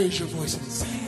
raise your voice and.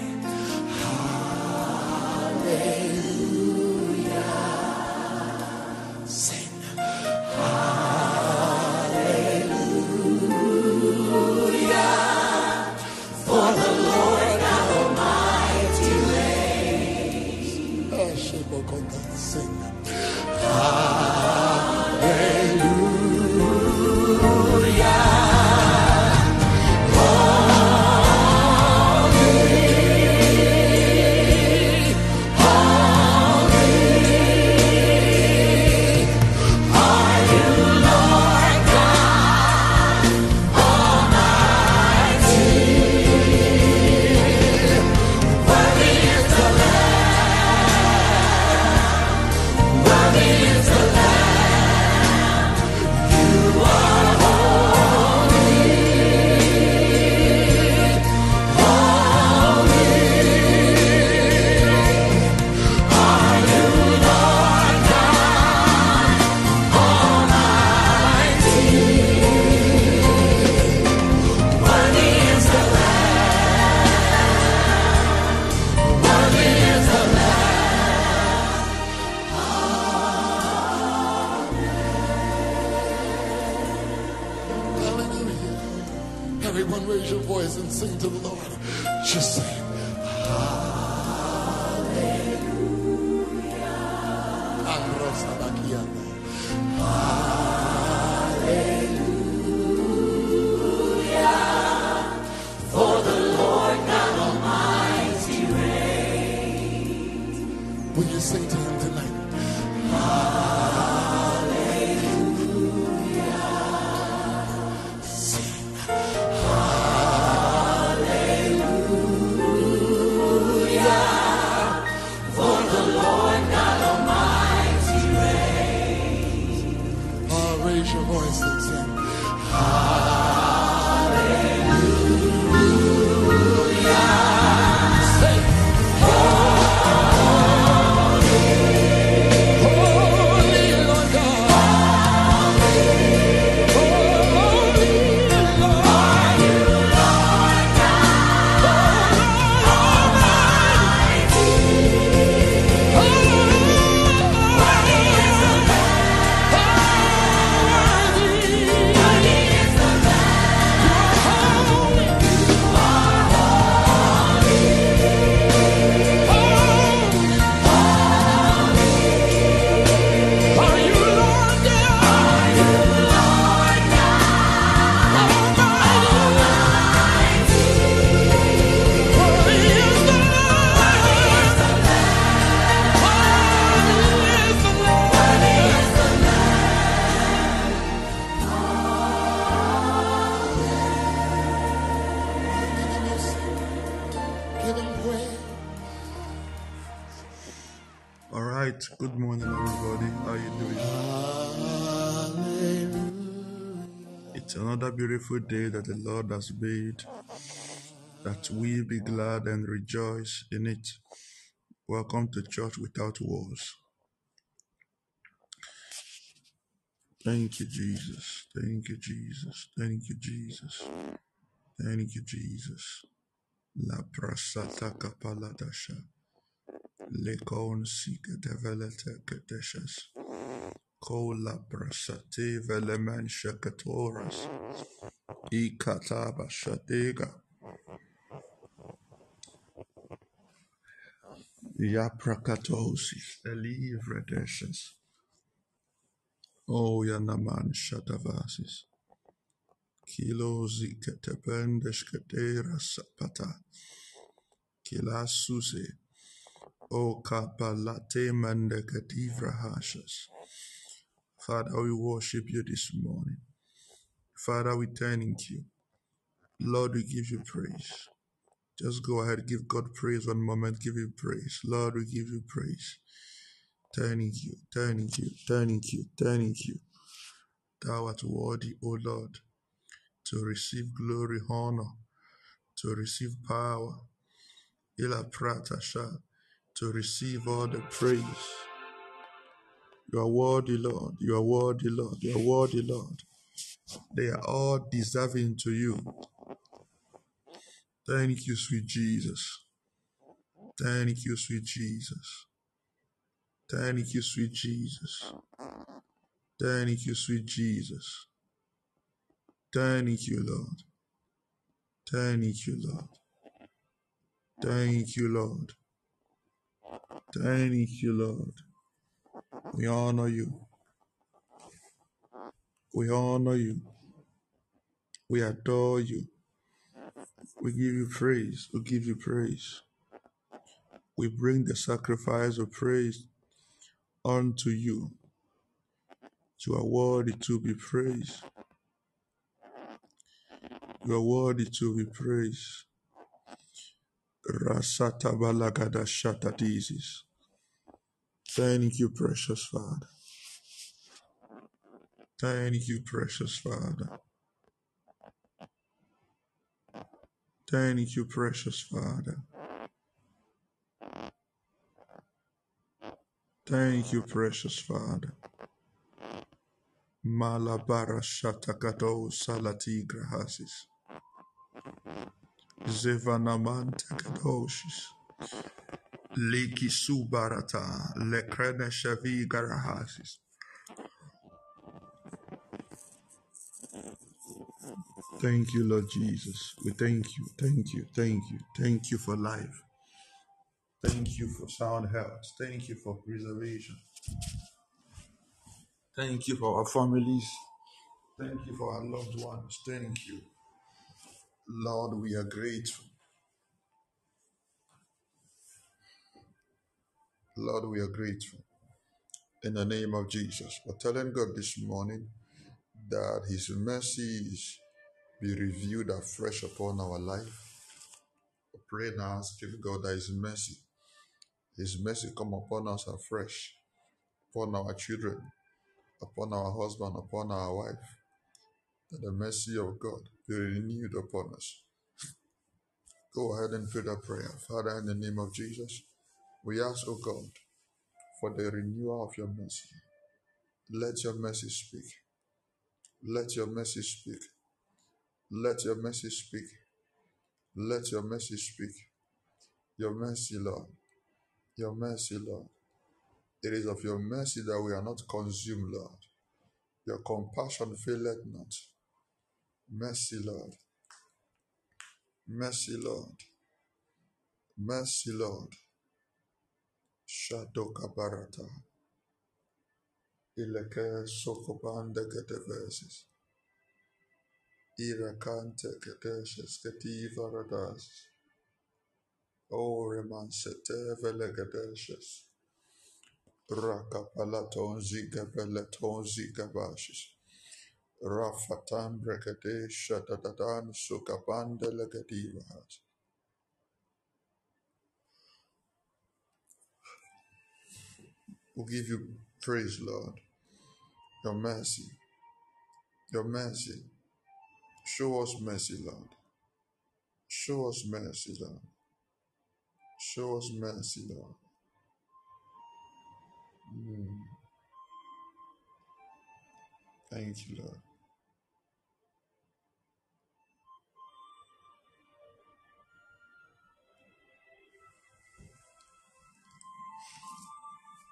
Has made. That we be glad and rejoice in it. Welcome to Church Without Walls. Thank you, Jesus. Thank you, Jesus. Thank you, Jesus. Thank you, Jesus. La prasata kapaladasha. Lekon sika develete kadeshas. Ko la prasate veleman shakatoras. Ikataba shadega. Yaprakatosis. Elivre deshes. O yanaman shatavasis. Kilo zikatependesh katera sapata. Kilasuse. O kapalate mandekativra hashas. Father, we worship you this morning. Father, we thank you. Lord, we give you praise. Just go ahead, give God praise one moment, give him praise. Lord, we give you praise. Thank you, thank you, thank you, thank you. Thou art worthy, O Lord, to receive glory, honor, to receive power. Ila pratasha, to receive all the praise. You are worthy, Lord. You are worthy, Lord. You are worthy, Lord. They are all deserving to you. Thank you, sweet Jesus. Thank you, sweet Jesus. Thank you, sweet Jesus. Thank you, sweet Jesus. Thank you, Lord. Thank you, Lord. Thank you, Lord. Thank you, Lord. We honor you. We honor you. We adore you. We give you praise. We give you praise. We bring the sacrifice of praise unto you. You are worthy to be praised. You are worthy to be praised. Rasata balagada shatadizis. Thank you, precious Father. Thank you, precious Father. Thank you, precious Father. Thank you, precious Father. Malabara shatakato salati grahasis. Zevanamanta kadoshis. Liki subarata lekrene shavi garahasis. Thank you, Lord Jesus. We thank you, thank you, thank you, thank you for life. Thank you for sound health. Thank you for preservation. Thank you for our families. Thank you for our loved ones. Thank you. Lord, we are grateful. Lord, we are grateful. In the name of Jesus. We're telling God this morning that His mercies be revealed afresh upon our life. Pray now, asking God that His mercy, His mercy come upon us afresh, upon our children, upon our husband, upon our wife. That the mercy of God be renewed upon us. Go ahead and pray that prayer. Father, in the name of Jesus, we ask, O God, for the renewal of your mercy. Let your mercy speak. Let your mercy speak. Let your mercy speak. Let your mercy speak. Your mercy, Lord. Your mercy, Lord. It is of your mercy that we are not consumed, Lord. Your compassion faileth not. Mercy, Lord. Mercy, Lord. Mercy, Lord. Shadoka barata. Ileke sokobande gedevesis. Irakante kedeshes ketiva radas. O remansete velegedeshes. Rakapalaton zigabeleton zigabashis. Rafatan brekade shadadadan sukabande legadivahat. We give you praise, Lord. Your mercy. Your mercy. Show us mercy, Lord. Show us mercy, Lord. Show us mercy, Lord. Mm. Thank you, Lord.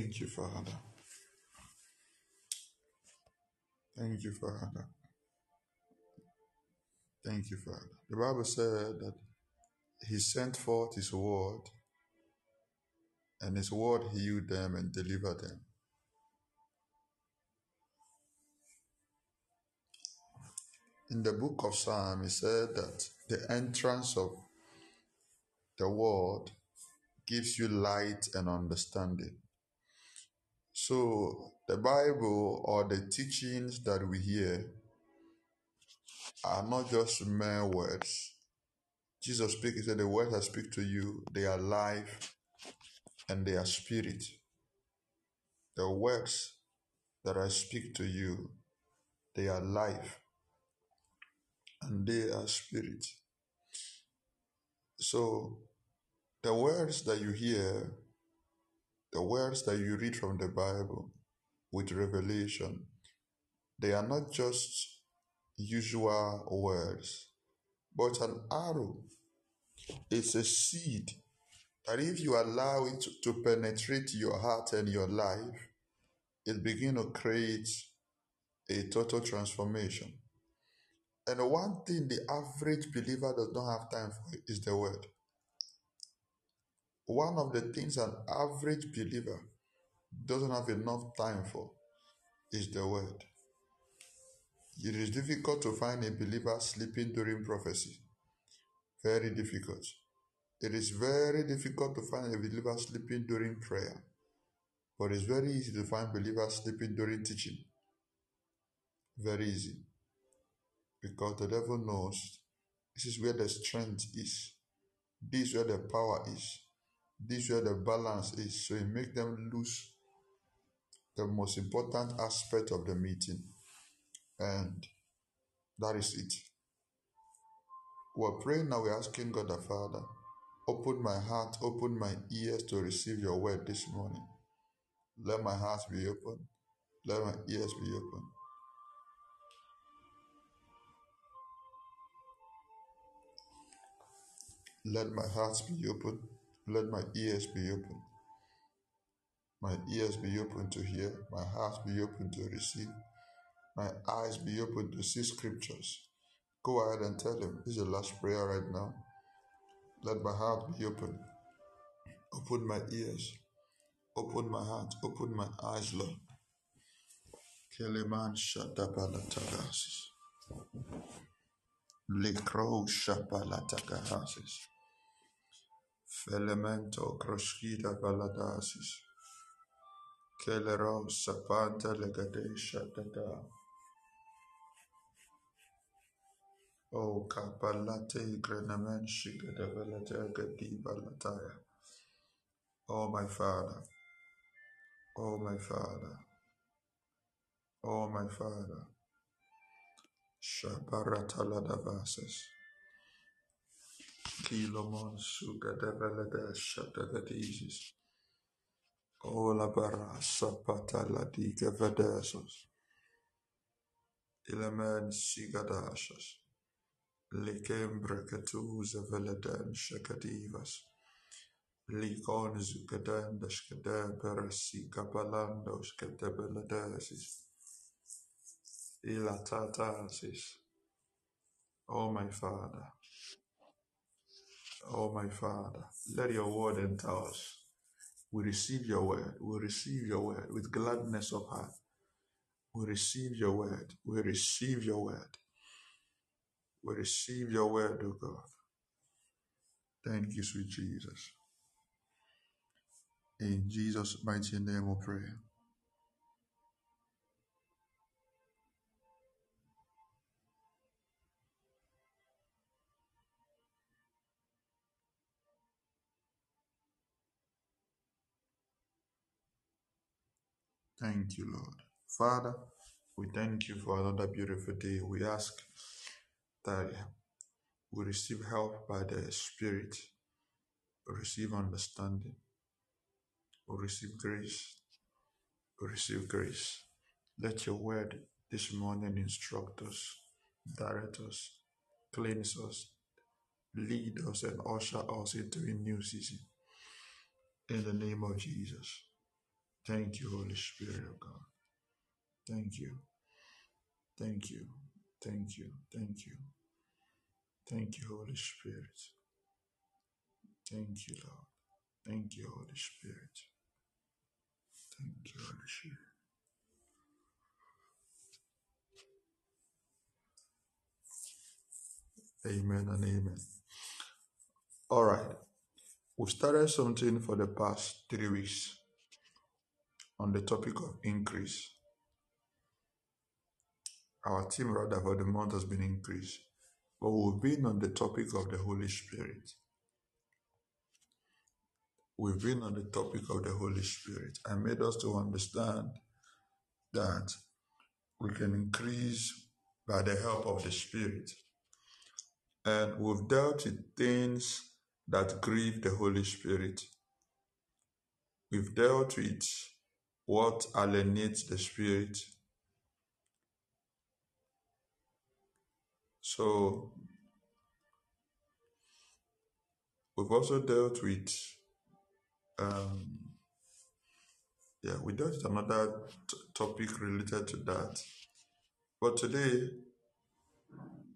Thank you, Father. Thank you, Father. Thank you, Father. The Bible said that He sent forth His word, and His word healed them and delivered them. In the book of Psalm, He said that the entrance of the word gives you light and understanding. So, the Bible or the teachings that we hear are not just mere words. Jesus speaks, he said, The words I speak to you, they are life and they are spirit. The words that I speak to you, they are life and they are spirit. So, the words that you hear, the words that you read from the Bible with revelation, they are not just usual words, but an arrow. It's a seed that if you allow it to penetrate your heart and your life, it begins to create a total transformation. And one thing the average believer does not have time for is the word. One of the things an average believer doesn't have enough time for is the word. It is difficult to find a believer sleeping during prophecy. Very difficult. It is very difficult to find a believer sleeping during prayer. But it's very easy to find believers sleeping during teaching. Very easy. Because the devil knows this is where the strength is. This is where the power is. This is where the balance is. So it make them lose the most important aspect of the meeting. And that is it. We're praying now, we're asking God the Father, open my heart, open my ears to receive your word this morning. Let my heart be open. Let my ears be open. Let my heart be open. Let my ears be open. My ears be open to hear. My heart be open to receive. My eyes be open to see scriptures. Go ahead and tell him. This is the last prayer right now. Let my heart be open. Open my ears. Open my heart. Open my eyes, Lord. Keleman shatabalatagasis. Likro shapalatagasis. Felemento croskida valadasis. Kelero sapanta legade shatata. O kapalate grenamen shigada valadaga di. Oh my Father. Oh my Father. Oh my Father. Shabarataladavasis. Kilomos Ugadabelada Shatagadisis. Olabara Sapatala di Gavadasos. Ilaman Sigadashas. Likembracatuza Veladan Shakadivas. Likon Zugadandas Kadabarasi Kapalandos Kadabeladasis. Ilatatasis. O oh, my Father. Oh my Father. Let your word enter us. We receive your word. We receive your word with gladness of heart. We receive your word. We receive your word. We receive your word, O God. Thank you, sweet Jesus. In Jesus' mighty name we pray. Thank you, Lord. Father, we thank you for another beautiful day. We ask that we receive help by the Spirit, we receive understanding, we receive grace, we receive grace. Let your word this morning instruct us, direct us, cleanse us, lead us, and usher us into a new season. In the name of Jesus. Thank you, Holy Spirit of God. Thank you. Thank you. Thank you. Thank you. Thank you, Holy Spirit. Thank you, Lord. Thank you, Holy Spirit. Thank you, Holy Spirit. Amen and amen. All right. We started something for the past three weeks. On the topic of increase. Our team, rather, for the month has been increased. But we've been on the topic of the Holy Spirit. We've been on the topic of the Holy Spirit. and made us to understand that we can increase by the help of the Spirit. And we've dealt with things that grieve the Holy Spirit. We've dealt with what alienates the Spirit. So, we've also dealt with, um, yeah, we dealt with another t- topic related to that. But today,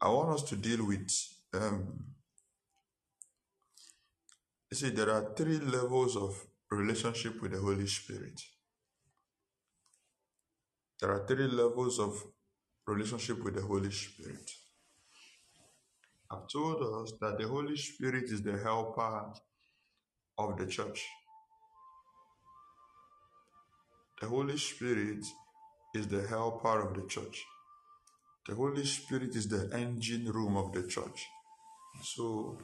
I want us to deal with, um, you see, there are three levels of relationship with the Holy Spirit. There are three levels of relationship with the Holy Spirit. I've told us that the Holy Spirit is the helper of the church. The Holy Spirit is the helper of the church. The Holy Spirit is the engine room of the church. So,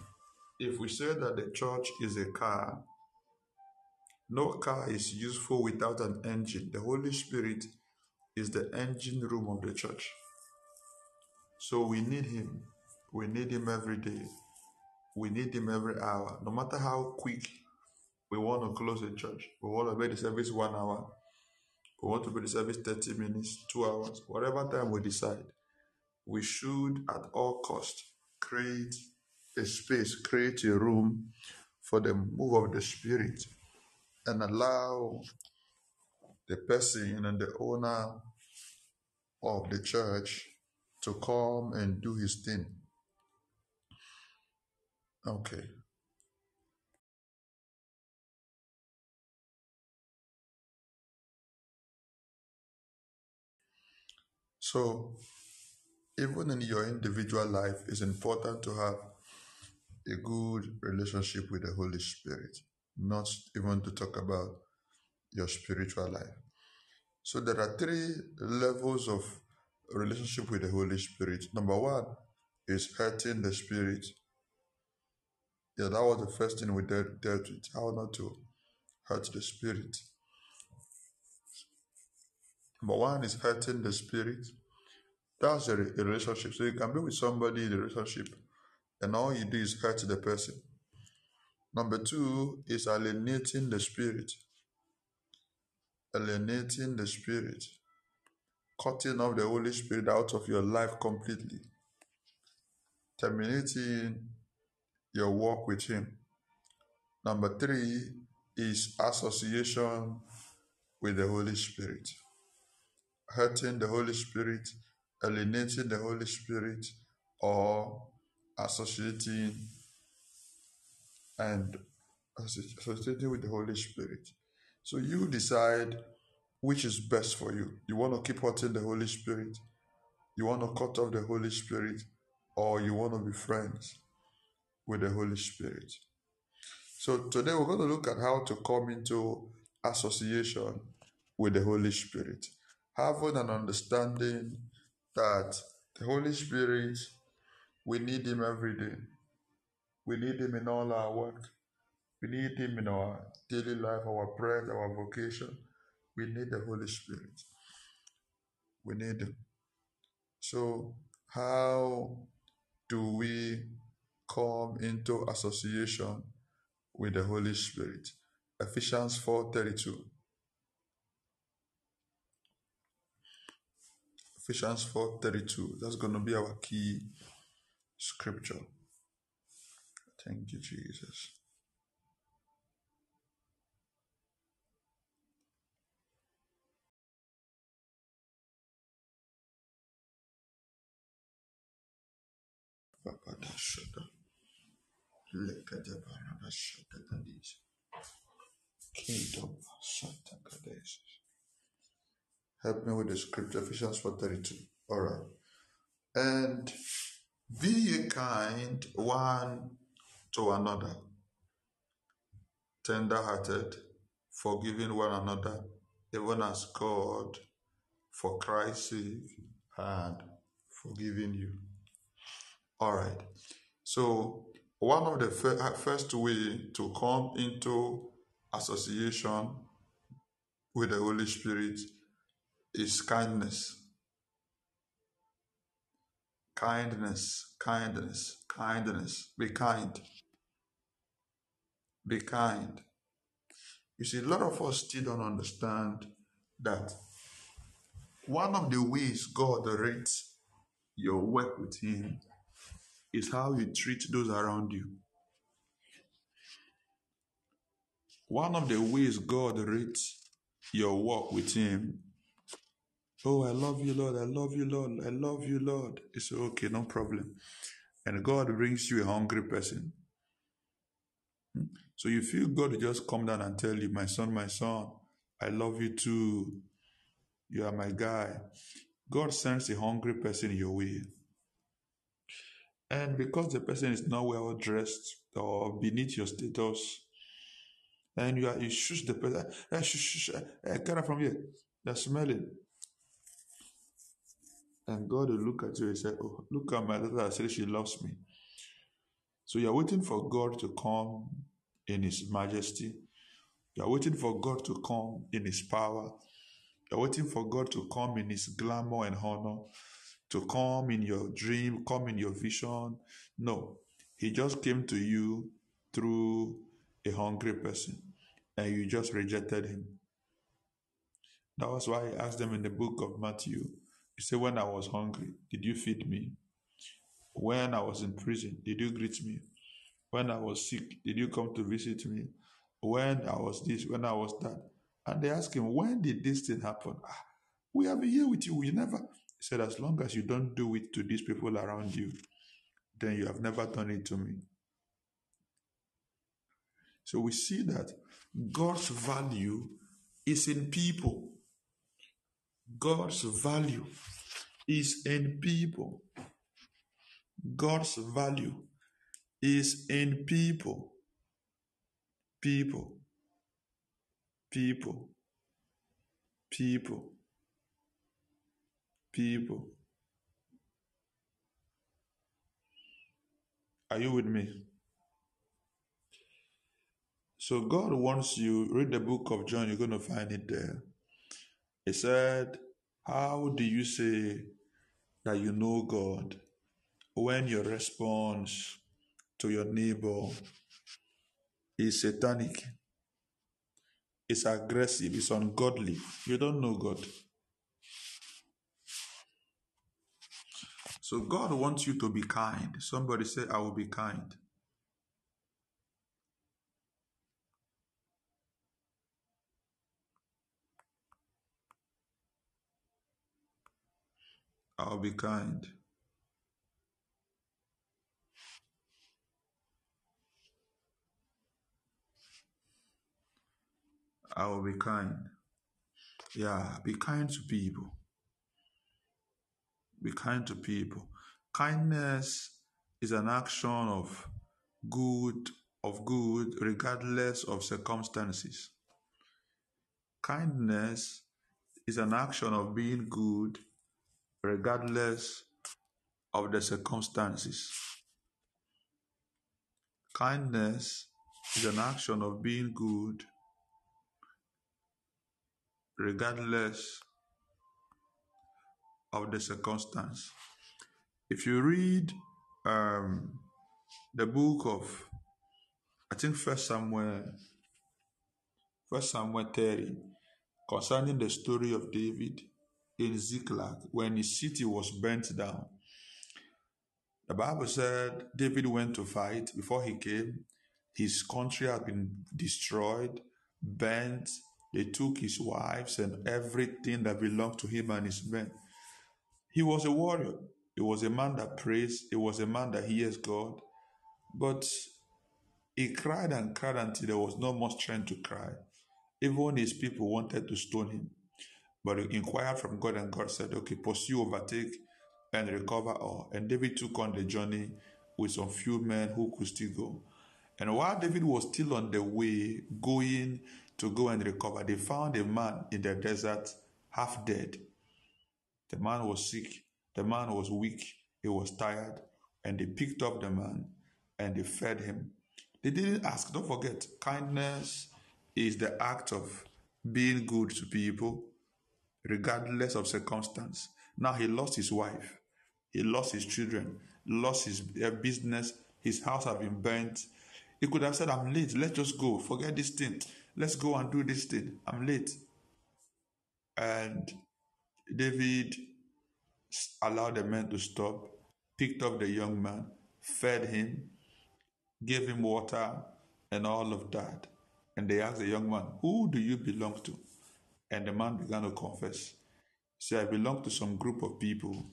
if we say that the church is a car, no car is useful without an engine. The Holy Spirit is the engine room of the church. So, we need Him. We need Him every day. We need Him every hour. No matter how quick we want to close the church, we want to make the service one hour, we want to make the service 30 minutes, two hours, whatever time we decide we should at all cost create a space, create a room for the move of the spirit and allow the person and the owner of the church to come and do his thing. Okay. So even in your individual life, it's important to have a good relationship with the Holy Spirit, not even to talk about your spiritual life. So there are three levels of relationship with the Holy Spirit. Number one is hurting the spirit. Yeah, that was the first thing we dealt, dealt with. How not to hurt the spirit. Number one is hurting the spirit. That's a, a relationship. So you can be with somebody in a relationship, and all you do is hurt the person. Number two is alienating the spirit. Alienating the spirit. Cutting off the Holy Spirit out of your life completely. Terminating your walk with Him. Number three is association with the Holy Spirit. Hurting the Holy Spirit alienating the Holy Spirit or associating and associating with the Holy Spirit. So you decide which is best for you. You want to keep hurting the Holy Spirit, you want to cut off the Holy Spirit, or you want to be friends with the Holy Spirit. So today we're going to look at how to come into association with the Holy Spirit, having an understanding that the Holy Spirit, we need Him every day. We need Him in all our work. We need Him in our daily life, our prayers, our vocation. We need the Holy Spirit. We need Him. So, how do we come into association with the Holy Spirit? Ephesians 4:32. Ephesians 4:32. That's going to be our key scripture. Thank you, Jesus. Kingdom Help me with the scripture, Ephesians 4.32. All right. And be ye kind one to another, tender-hearted, forgiving one another, even as God, for Christ's sake, had forgiven you. All right. So, one of the uh, first way to come into association with the Holy Spirit is kindness. Kindness, kindness, kindness. Be kind. Be kind. You see, a lot of us still don't understand that one of the ways God rates your work with Him is how you treat those around you. One of the ways God rates your walk with Him. Oh, I love you, Lord. I love you, Lord. I love you, Lord. It's okay, no problem. And God brings you a hungry person. Hmm? So you feel God will just come down and tell you, My son, my son, I love you too. You are my guy. God sends a hungry person your way. And because the person is not well dressed or beneath your status, and you are you shush the person, hey, shush, shush, hey, get up from here. They're smelling. And God will look at you and say, Oh, look at my daughter. I said she loves me. So you're waiting for God to come in His majesty. You're waiting for God to come in His power. You're waiting for God to come in His glamour and honor, to come in your dream, come in your vision. No, He just came to you through a hungry person, and you just rejected Him. That was why I asked them in the book of Matthew. He said, When I was hungry, did you feed me? When I was in prison, did you greet me? When I was sick, did you come to visit me? When I was this, when I was that. And they asked him, When did this thing happen? Ah, we have been here with you. We never. He said, As long as you don't do it to these people around you, then you have never done it to me. So we see that God's value is in people. God's value is in people. God's value is in people. People. People. People. People. Are you with me? So God wants you, read the book of John, you're going to find it there. He said, How do you say that you know God when your response to your neighbor is satanic, is aggressive, is ungodly. You don't know God. So God wants you to be kind. Somebody say, I will be kind. I'll be kind. I will be kind. Yeah, be kind to people. Be kind to people. Kindness is an action of good of good regardless of circumstances. Kindness is an action of being good regardless of the circumstances. Kindness is an action of being good regardless of the circumstance. If you read um, the book of, I think First Samuel, First Samuel 30, concerning the story of David in Ziklag when his city was burnt down. The Bible said David went to fight. Before he came, his country had been destroyed, burnt, they took his wives and everything that belonged to him and his men. He was a warrior. He was a man that prays. He was a man that hears God. But he cried and cried until there was no more strength to cry. Even his people wanted to stone him. But he inquired from God, and God said, Okay, pursue, overtake, and recover all. And David took on the journey with some few men who could still go. And while David was still on the way, going to go and recover. They found a man in the desert, half dead. The man was sick, the man was weak, he was tired, and they picked up the man and they fed him. They didn't ask, don't forget, kindness is the act of being good to people regardless of circumstance. Now he lost his wife, he lost his children, lost his business, his house had been burnt. He could have said, I'm late, let's just go, forget this thing, let's go and do this thing, I'm late. And David allowed the men to stop, picked up the young man, fed him, gave him water, and all of that. And they asked the young man, Who do you belong to? And the man began to confess. Say, I belong to some group of people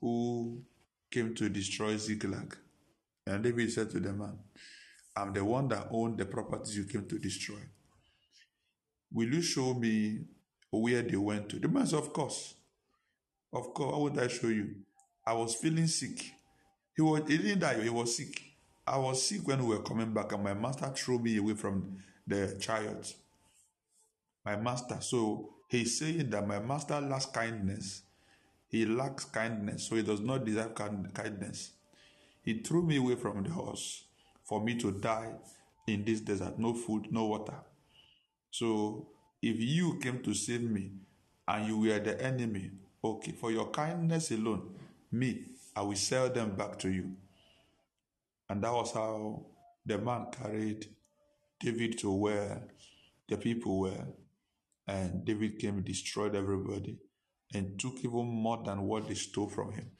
who came to destroy Ziklag. And David said to the man, I'm the one that owned the properties you came to destroy. Will you show me where they went to? The man said, Of course. Of course, how would I show you? I was feeling sick. He was he didn't die, he was sick. I was sick when we were coming back, and my master threw me away from the chariot. My master. So he's saying that my master lacks kindness. He lacks kindness, so he does not deserve kindness. He threw me away from the horse for me to die in this desert. No food, no water. So if you came to save me and you were the enemy, okay, for your kindness alone, me, I will sell them back to you. And that was how the man carried David to where the people were. And David came destroyed everybody and took even more than what they stole from him.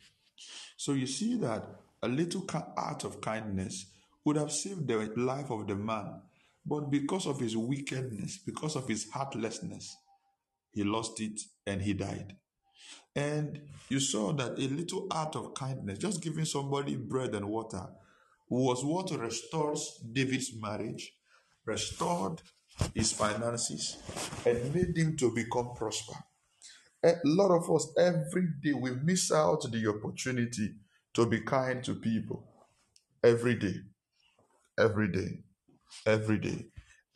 So you see that a little act of kindness would have saved the life of the man. But because of his wickedness, because of his heartlessness, he lost it and he died. And you saw that a little act of kindness, just giving somebody bread and water, was what restores David's marriage, restored his finances, and made him to become prosper. A lot of us every day we miss out the opportunity to be kind to people. Every day. Every day. Every day.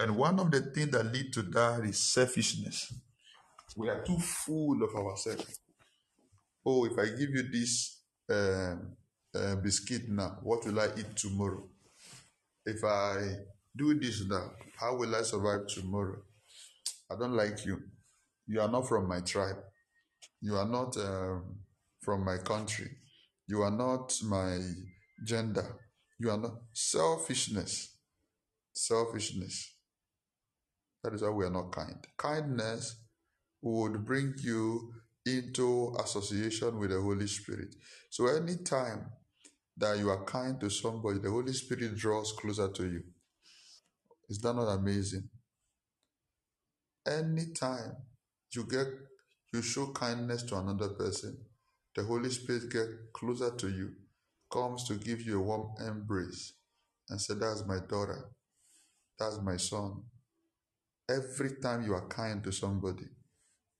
And one of the things that lead to that is selfishness. We are too full of ourselves. Oh, if I give you this um, uh, biscuit now, what will I eat tomorrow? If I do this now, how will I survive tomorrow? I don't like you. You are not from my tribe. You are not um, from my country. You are not my gender. You are not selfishness. Selfishness. That is why we are not kind. Kindness would bring you into association with the Holy Spirit. So anytime that you are kind to somebody, the Holy Spirit draws closer to you. Is that not amazing? Anytime you get you show kindness to another person, the Holy Spirit get closer to you, comes to give you a warm embrace, and say, That's my daughter, that's my son. Every time you are kind to somebody,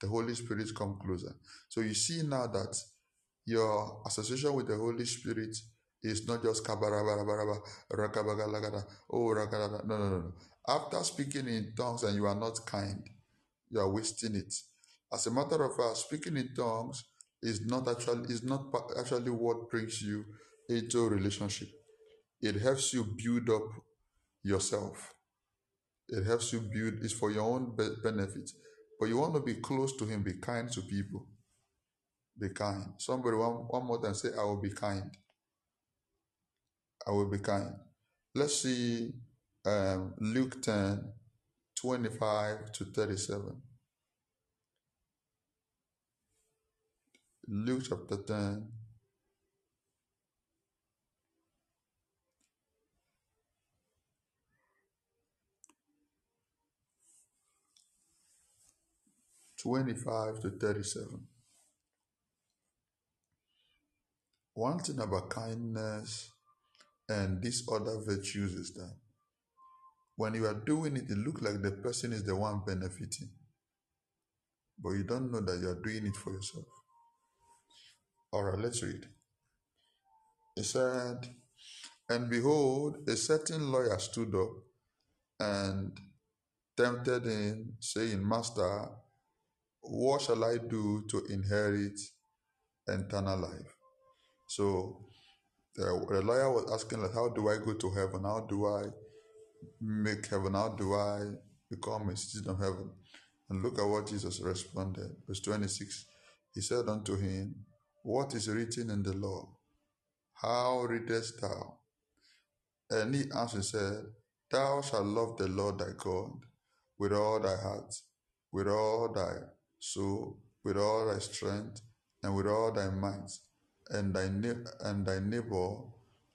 the Holy Spirit come closer. So you see now that your association with the Holy Spirit is not just rakabagalagada, oh. No, no, no, no. After speaking in tongues and you are not kind, you are wasting it. As a matter of fact, speaking in tongues is not actually is not actually what brings you into a relationship. It helps you build up yourself. It helps you build. It's for your own benefit. But you want to be close to Him. Be kind to people. Be kind. Somebody one, one more time say, "I will be kind." I will be kind. Let's see um, Luke 10 25 to 37. Luke chapter 10. Twenty-five to thirty-seven. One thing about kindness and these other virtues is that when you are doing it, it looks like the person is the one benefiting. But you don't know that you are doing it for yourself. All right, let's read. He said, And behold, a certain lawyer stood up and tempted him, saying, Master, what shall I do to inherit eternal life? So the, the lawyer was asking, like, How do I go to heaven? How do I make heaven? How do I become a citizen of heaven? And look at what Jesus responded. Verse 26 He said unto him, What is written in the law? How readest thou? And he answered said, Thou shalt love the Lord thy God with all thy heart, with all thy soul, with all thy strength, and with all thy might, and thy, and thy neighbor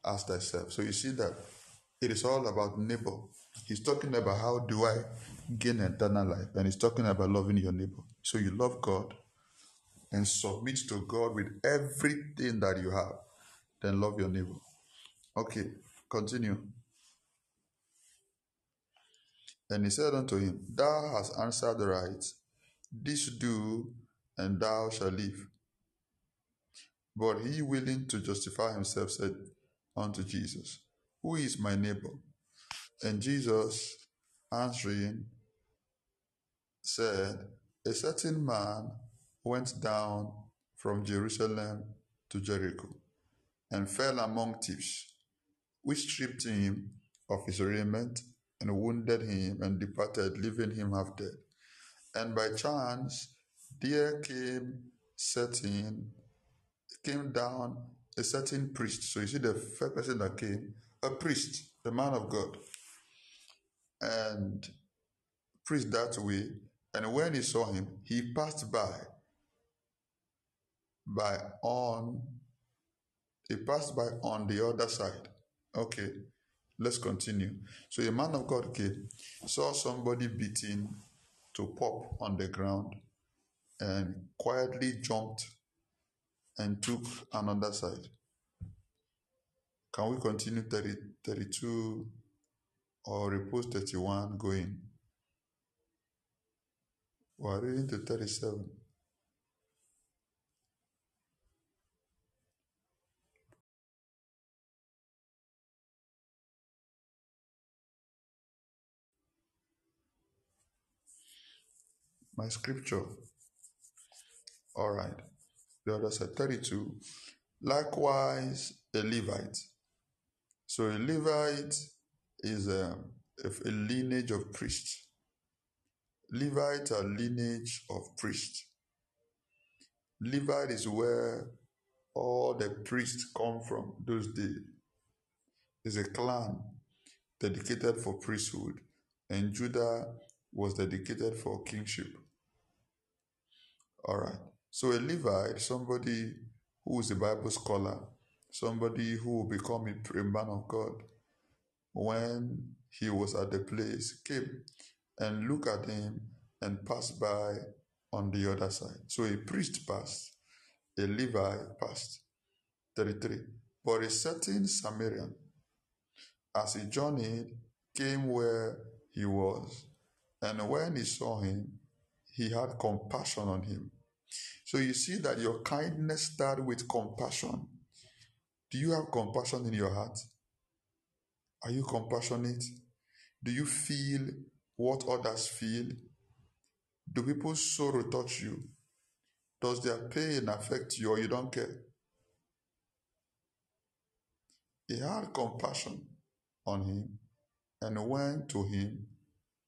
as thyself. So you see that it is all about neighbor. He's talking about how do I gain eternal life, and he's talking about loving your neighbor. So you love God and submit to God with everything that you have, then love your neighbor. Okay, continue. And he said unto him, Thou hast answered right. This do, and thou shalt live. But he, willing to justify himself, said unto Jesus, Who is my neighbor? And Jesus, answering, said, A certain man went down from Jerusalem to Jericho and fell among thieves, which stripped him of his raiment and wounded him and departed, leaving him half dead. And by chance, there came certain, came down a certain priest. So you see the first person that came, a priest, the man of God. And priest that way. And when he saw him, he passed by, by on, he passed by on the other side. Okay. Let's continue. So a man of God came, saw somebody beating to pop on the ground, and quietly jumped and took another side. Can we continue 30, 32 or repost 31 going? We're reading to 37. My scripture. All right. The other side, 32. Likewise, a Levite. So a Levite is um, a, a lineage of priests. Levite are lineage of priests. Levite is where all the priests come from those days. It's a clan dedicated for priesthood, and Judah was dedicated for kingship. All right. So a Levite, somebody who is a Bible scholar, somebody who will become a man of God, when he was at the place, came and looked at him and passed by on the other side. So a priest passed, a Levite passed. 33. But a certain Samaritan, as he journeyed, came where he was, and when he saw him, he had compassion on him so you see that your kindness starts with compassion. Do you have compassion in your heart? Are you compassionate? Do you feel what others feel? Do people's sorrow touch you? Does their pain affect you or you don't care? He had compassion on him and went to him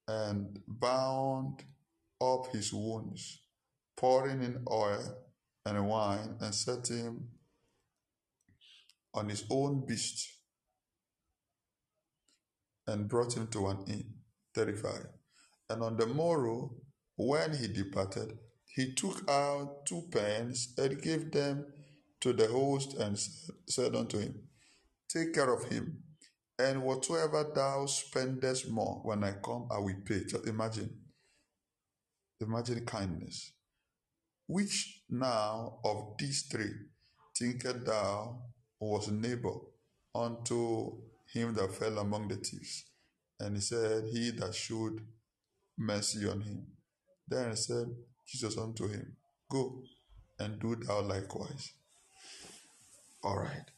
and bound up his wounds pouring in oil and wine, and set him on his own beast, and brought him to an inn. 35. And on the morrow, when he departed, he took out two pence and gave them to the host and said unto him, Take care of him, and whatsoever thou spendest more, when I come, I will pay. Just imagine. Imagine kindness. Which now of these three thinkest thou was neighbor unto him that fell among the thieves? And he said, He that showed mercy on him. Then said Jesus unto him, Go and do thou likewise. All right.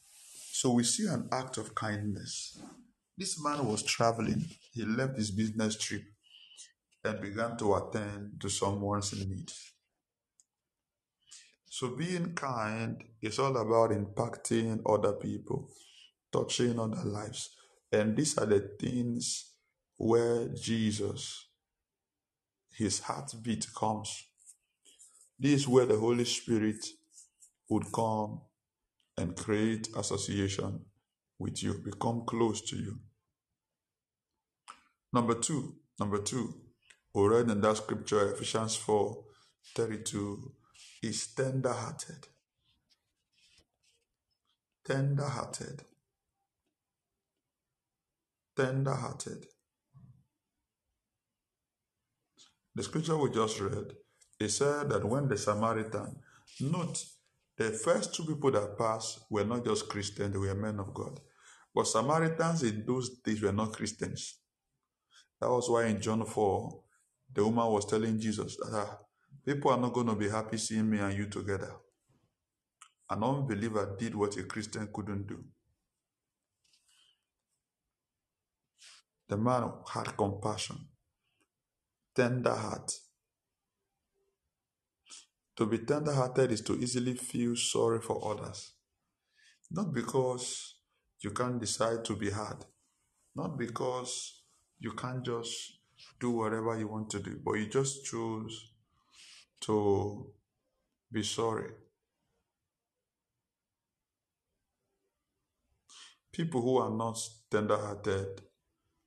So we see an act of kindness. This man was traveling. He left his business trip and began to attend to someone's needs. So being kind is all about impacting other people, touching other lives. And these are the things where Jesus, his heartbeat comes. This is where the Holy Spirit would come and create association with you, become close to you. Number two, number two, we read in that scripture, Ephesians 4 32, is tender hearted. Tender hearted. Tender hearted. The scripture we just read, it said that when the Samaritan, note, the first two people that passed were not just Christians, they were men of God. But Samaritans in those days were not Christians. That was why in John 4, the woman was telling Jesus that ah, people are not going to be happy seeing me and you together. An unbeliever did what a Christian couldn't do. The man had compassion, tender heart. To be tender hearted is to easily feel sorry for others. Not because you can't decide to be hard, not because you can't just do whatever you want to do, but you just choose to be sorry. People who are not tender hearted,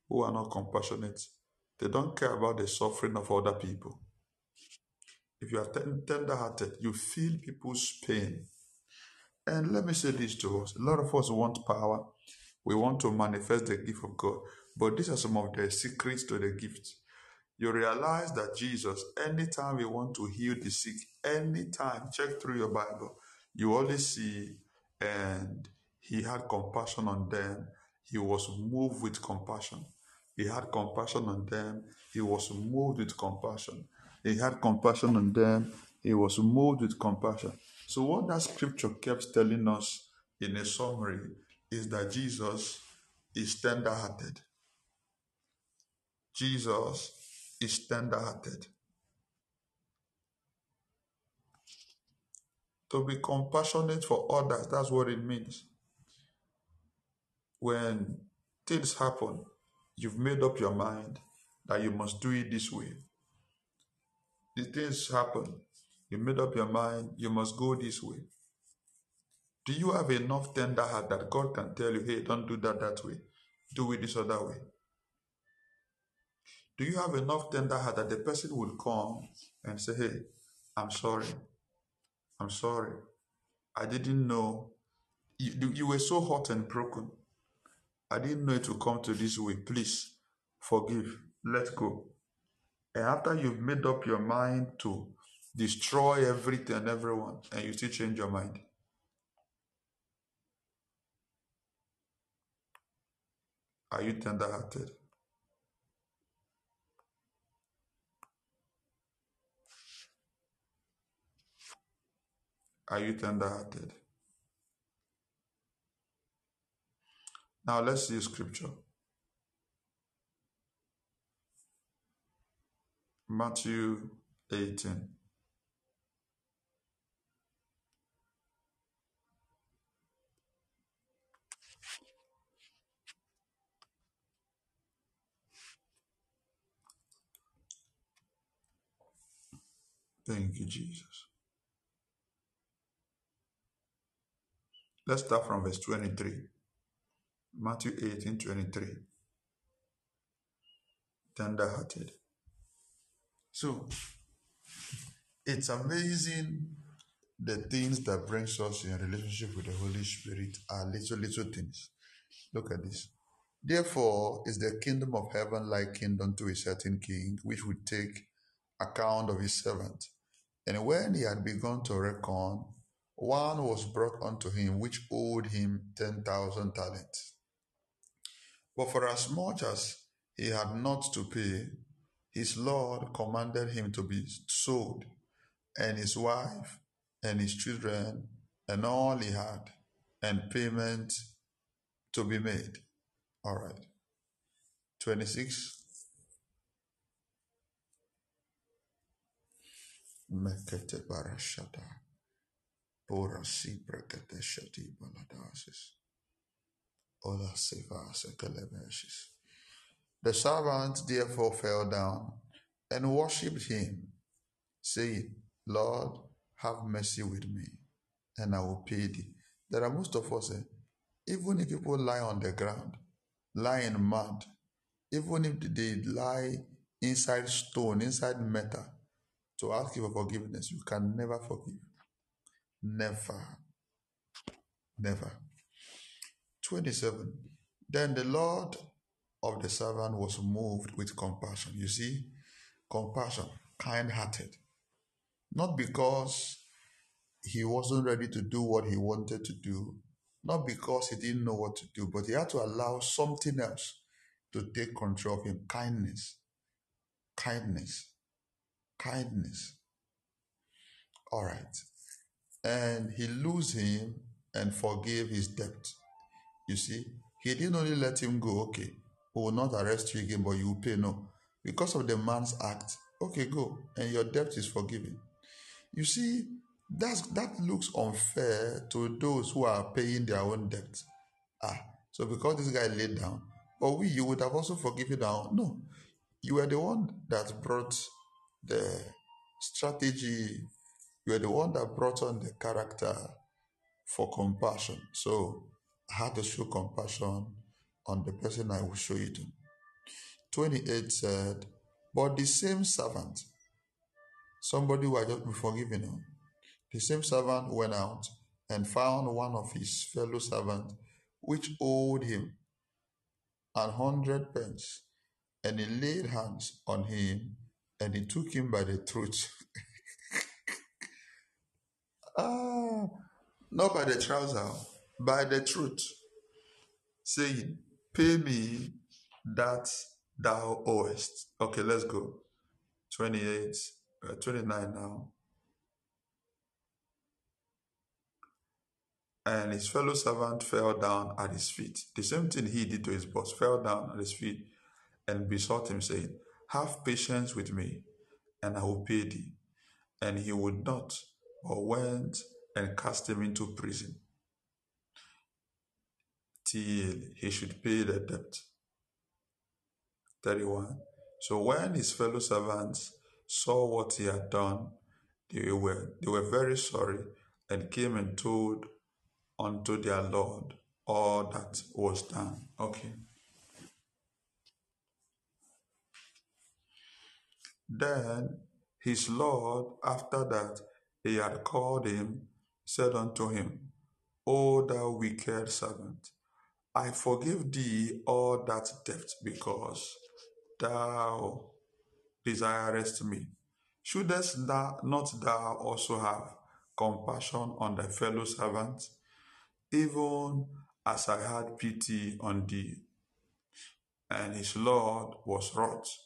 who are not compassionate, they don't care about the suffering of other people. If you are tender hearted, you feel people's pain. And let me say this to us a lot of us want power, we want to manifest the gift of God, but these are some of the secrets to the gift. You realize that Jesus, anytime we want to heal the sick, anytime, check through your Bible, you always see, and he had compassion on them. He was moved with compassion. He had compassion on them. He was moved with compassion. He had compassion on them. He was moved with compassion. So, what that scripture kept telling us in a summary is that Jesus is tender hearted. Jesus is tender hearted. To be compassionate for others, that's what it means. When things happen, you've made up your mind that you must do it this way. The things happen, you made up your mind you must go this way. Do you have enough tender heart that God can tell you, hey, don't do that that way, do it this other way? Do you have enough tender heart that the person will come and say, Hey, I'm sorry. I'm sorry. I didn't know. You, you were so hot and broken. I didn't know it would come to this way. Please forgive. Let go. And after you've made up your mind to destroy everything and everyone, and you still change your mind. Are you tender hearted? Are you tender hearted? Now let's see scripture. Matthew 18. Thank you, Jesus. Let's start from verse 23. Matthew 18 23. Tender hearted. So, it's amazing the things that brings us in relationship with the Holy Spirit are little, little things. Look at this. Therefore, is the kingdom of heaven like kingdom to a certain king, which would take account of his servant. And when he had begun to reckon, one was brought unto him which owed him ten thousand talents. But for as much as he had not to pay, his Lord commanded him to be sold, and his wife, and his children, and all he had, and payment to be made. All right. 26. Mekete barashada. Bora si shati baladasis. The servant therefore fell down and worshipped him, saying, Lord, have mercy with me, and I will pay thee. There are most of us, eh, even if people lie on the ground, lie in mud, even if they lie inside stone, inside metal, to ask you for forgiveness, you can never forgive. Never. Never. 27. Then the Lord of the servant was moved with compassion. You see, compassion, kind hearted. Not because he wasn't ready to do what he wanted to do, not because he didn't know what to do, but he had to allow something else to take control of him kindness. Kindness. Kindness. All right. And he loosed him and forgave his debt. You see, he didn't only let him go, okay, we will not arrest you again, but you will pay. No. Because of the man's act, okay, go, and your debt is forgiven. You see, that's that looks unfair to those who are paying their own debt. Ah, so because this guy laid down, but we you would have also forgiven down. No, you were the one that brought the strategy. You were the one that brought on the character for compassion. So I had to show compassion on the person I will show you to. 28 said, But the same servant, somebody who had just been forgiven him, the same servant went out and found one of his fellow servants, which owed him an hundred pence, and he laid hands on him and he took him by the throat. ah, not by the trouser, by the truth, saying, Pay me that thou owest. Okay, let's go. 28, uh, 29 now. And his fellow servant fell down at his feet. The same thing he did to his boss, fell down at his feet and besought him, saying, Have patience with me, and I will pay thee. And he would not, but went and cast him into prison till he should pay the debt. 31. So when his fellow servants saw what he had done, they were, they were very sorry and came and told unto their Lord all that was done. Okay. Then his Lord, after that he had called him, said unto him, O thou wicked servant, I forgive thee all that debt because thou desirest me. Shouldest thou not thou also have compassion on thy fellow servants, even as I had pity on thee? And his Lord was wroth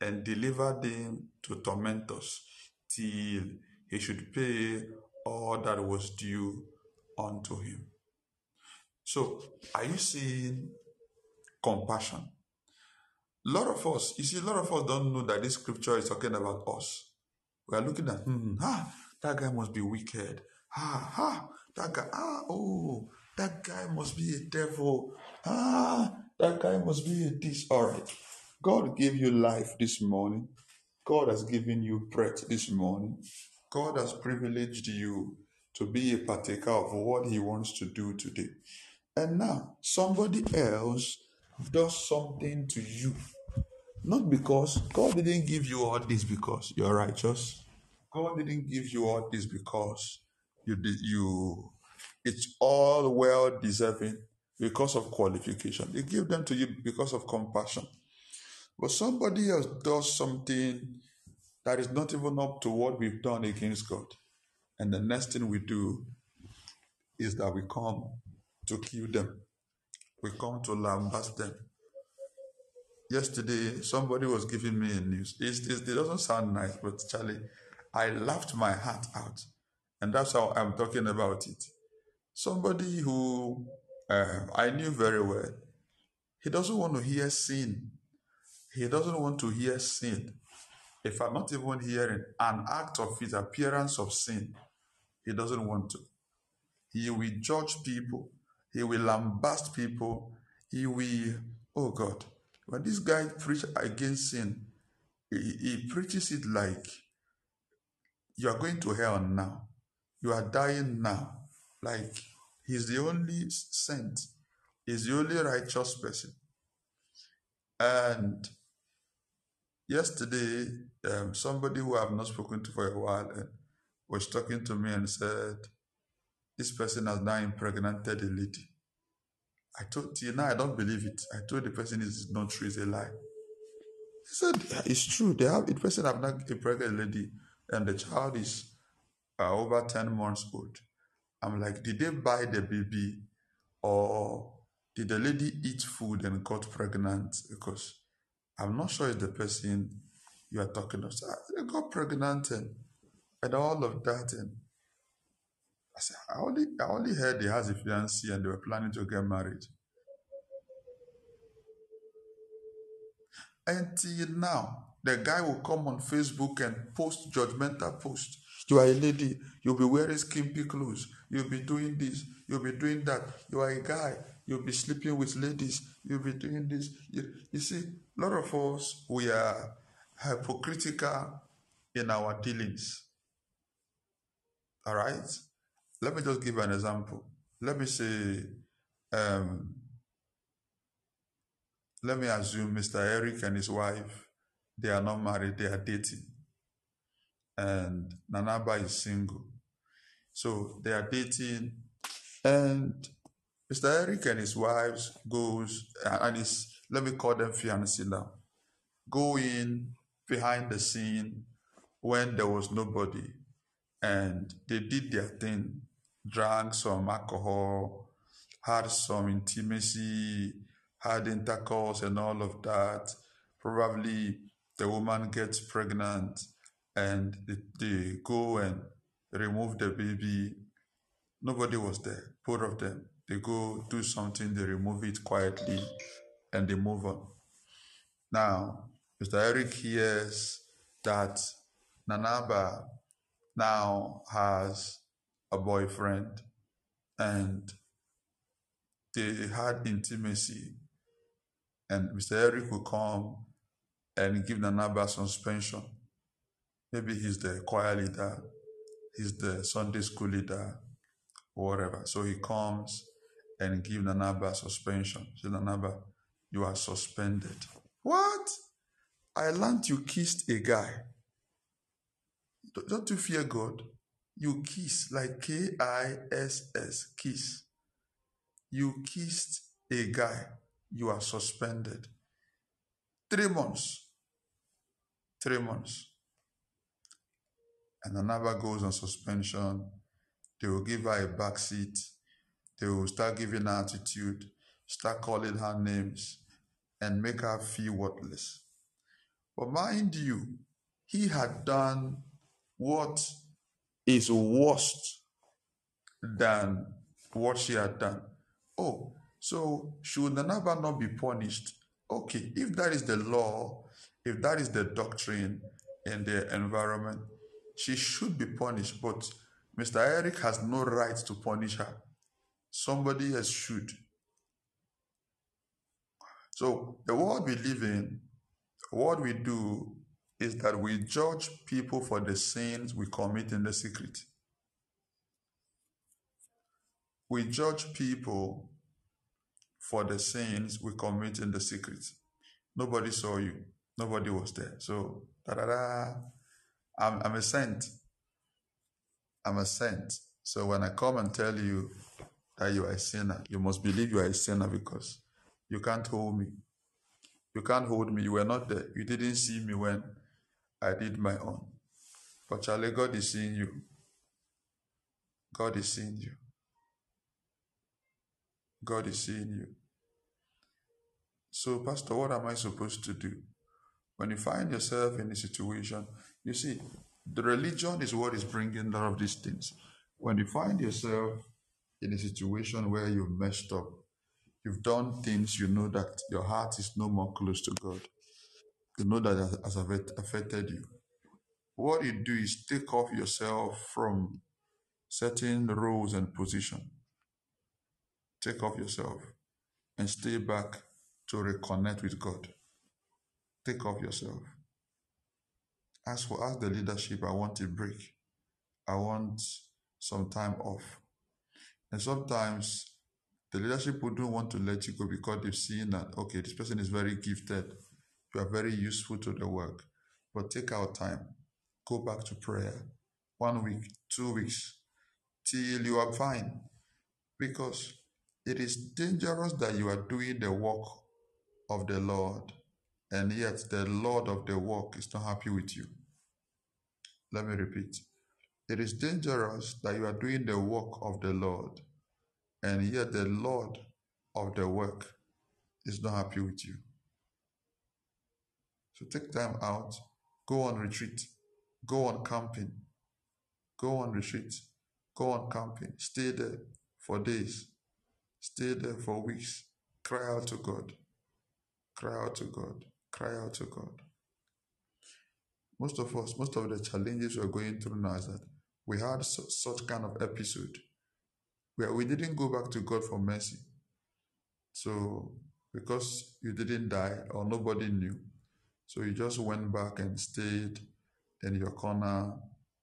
and delivered him to tormentors till he should pay all that was due unto him. So, are you seeing compassion? A lot of us, you see, a lot of us don't know that this scripture is talking about us. We are looking at, hmm, ah, that guy must be wicked. Ah, ah, that guy, ah, oh, that guy must be a devil. Ah, that guy must be a this. All right. God gave you life this morning. God has given you breath this morning. God has privileged you to be a partaker of what He wants to do today. And now somebody else does something to you. Not because God didn't give you all this because you're righteous. God didn't give you all this because you did you it's all well deserving because of qualification. He gave them to you because of compassion. But somebody else does something that is not even up to what we've done against God. And the next thing we do is that we come to kill them. We come to lambast them. Yesterday, somebody was giving me a news. It's, it's, it doesn't sound nice, but Charlie, I laughed my heart out. And that's how I'm talking about it. Somebody who uh, I knew very well, he doesn't want to hear sin. He doesn't want to hear sin. If I'm not even hearing an act of his appearance of sin, he doesn't want to. He will judge people. He will lambast people. He will, oh God, when this guy preaches against sin, he, he preaches it like you are going to hell now. You are dying now. Like he's the only saint. He's the only righteous person. And yesterday, um, somebody who I've not spoken to for a while and was talking to me and said, This person has now impregnated a lady. I told you now I don't believe it. I told the person it's not true, it's a lie. He said it's true. They have the person have not impregnated a lady, and the child is uh, over 10 months old. I'm like, did they buy the baby or did the lady eat food and got pregnant? Because I'm not sure it's the person you are talking of. So they got pregnant and, and all of that. And I said, I only, I only heard they has a fiancé and they were planning to get married. Until now, the guy will come on Facebook and post judgmental posts. You are a lady, you'll be wearing skimpy clothes, you'll be doing this, you'll be doing that. You are a guy, you'll be sleeping with ladies, you'll be doing this. You, you see, a lot of us, we are hypocritical in our dealings. All right? Let me just give an example. Let me say, um, let me assume Mr. Eric and his wife, they are not married, they are dating. And Nanaba is single. So they are dating, and Mr. Eric and his wife goes uh, and his let me call them fiancé now. Go in behind the scene when there was nobody, and they did their thing, drank some alcohol, had some intimacy, had intercourse, and all of that. Probably the woman gets pregnant, and they, they go and remove the baby. Nobody was there, both of them. They go do something, they remove it quietly, and they move on. Now, Mr. Eric hears that Nanaba now has a boyfriend and they had intimacy. And Mr. Eric will come and give Nanaba suspension. Maybe he's the choir leader, he's the Sunday school leader, whatever. So he comes and give Nanaba suspension. Say, Nanaba, you are suspended. What? I learned you kissed a guy. Don't you fear God? You kiss like K I S S, kiss. You kissed a guy. You are suspended. Three months. Three months. And another goes on suspension. They will give her a back seat. They will start giving her attitude, start calling her names, and make her feel worthless. But mind you, he had done what is worse than what she had done. Oh, so should Nanaba not be punished? Okay, if that is the law, if that is the doctrine in the environment, she should be punished. But Mr. Eric has no right to punish her. Somebody else should. So the world we live in, what we do is that we judge people for the sins we commit in the secret. We judge people for the sins we commit in the secret. Nobody saw you. Nobody was there. So, da-da-da, I'm, I'm a saint. I'm a saint. So when I come and tell you that you are a sinner, you must believe you are a sinner because you can't hold me. You can't hold me. You were not there. You didn't see me when I did my own. But Charlie, God is seeing you. God is seeing you. God is seeing you. So, Pastor, what am I supposed to do? When you find yourself in a situation, you see, the religion is what is bringing all of these things. When you find yourself in a situation where you've messed up, you've done things you know that your heart is no more close to God, you know that has affected you. What you do is take off yourself from certain roles and position. Take off yourself and stay back to reconnect with God. Take off yourself. As for as the leadership, I want a break. I want some time off. And sometimes the leadership would not want to let you go because they've seen that, okay, this person is very gifted. You are very useful to the work. But take our time. Go back to prayer. One week, two weeks, till you are fine. Because it is dangerous that you are doing the work of the Lord, and yet the Lord of the work is not happy with you. Let me repeat. It is dangerous that you are doing the work of the Lord, and yet the Lord of the work is not happy with you. So take time out, go on retreat, go on camping, go on retreat, go on camping, stay there for days, stay there for weeks, cry out to God, cry out to God, cry out to God. Most of us, most of the challenges we're going through now is that we had su- such kind of episode where we didn't go back to God for mercy. So, because you didn't die or nobody knew, so you just went back and stayed in your corner.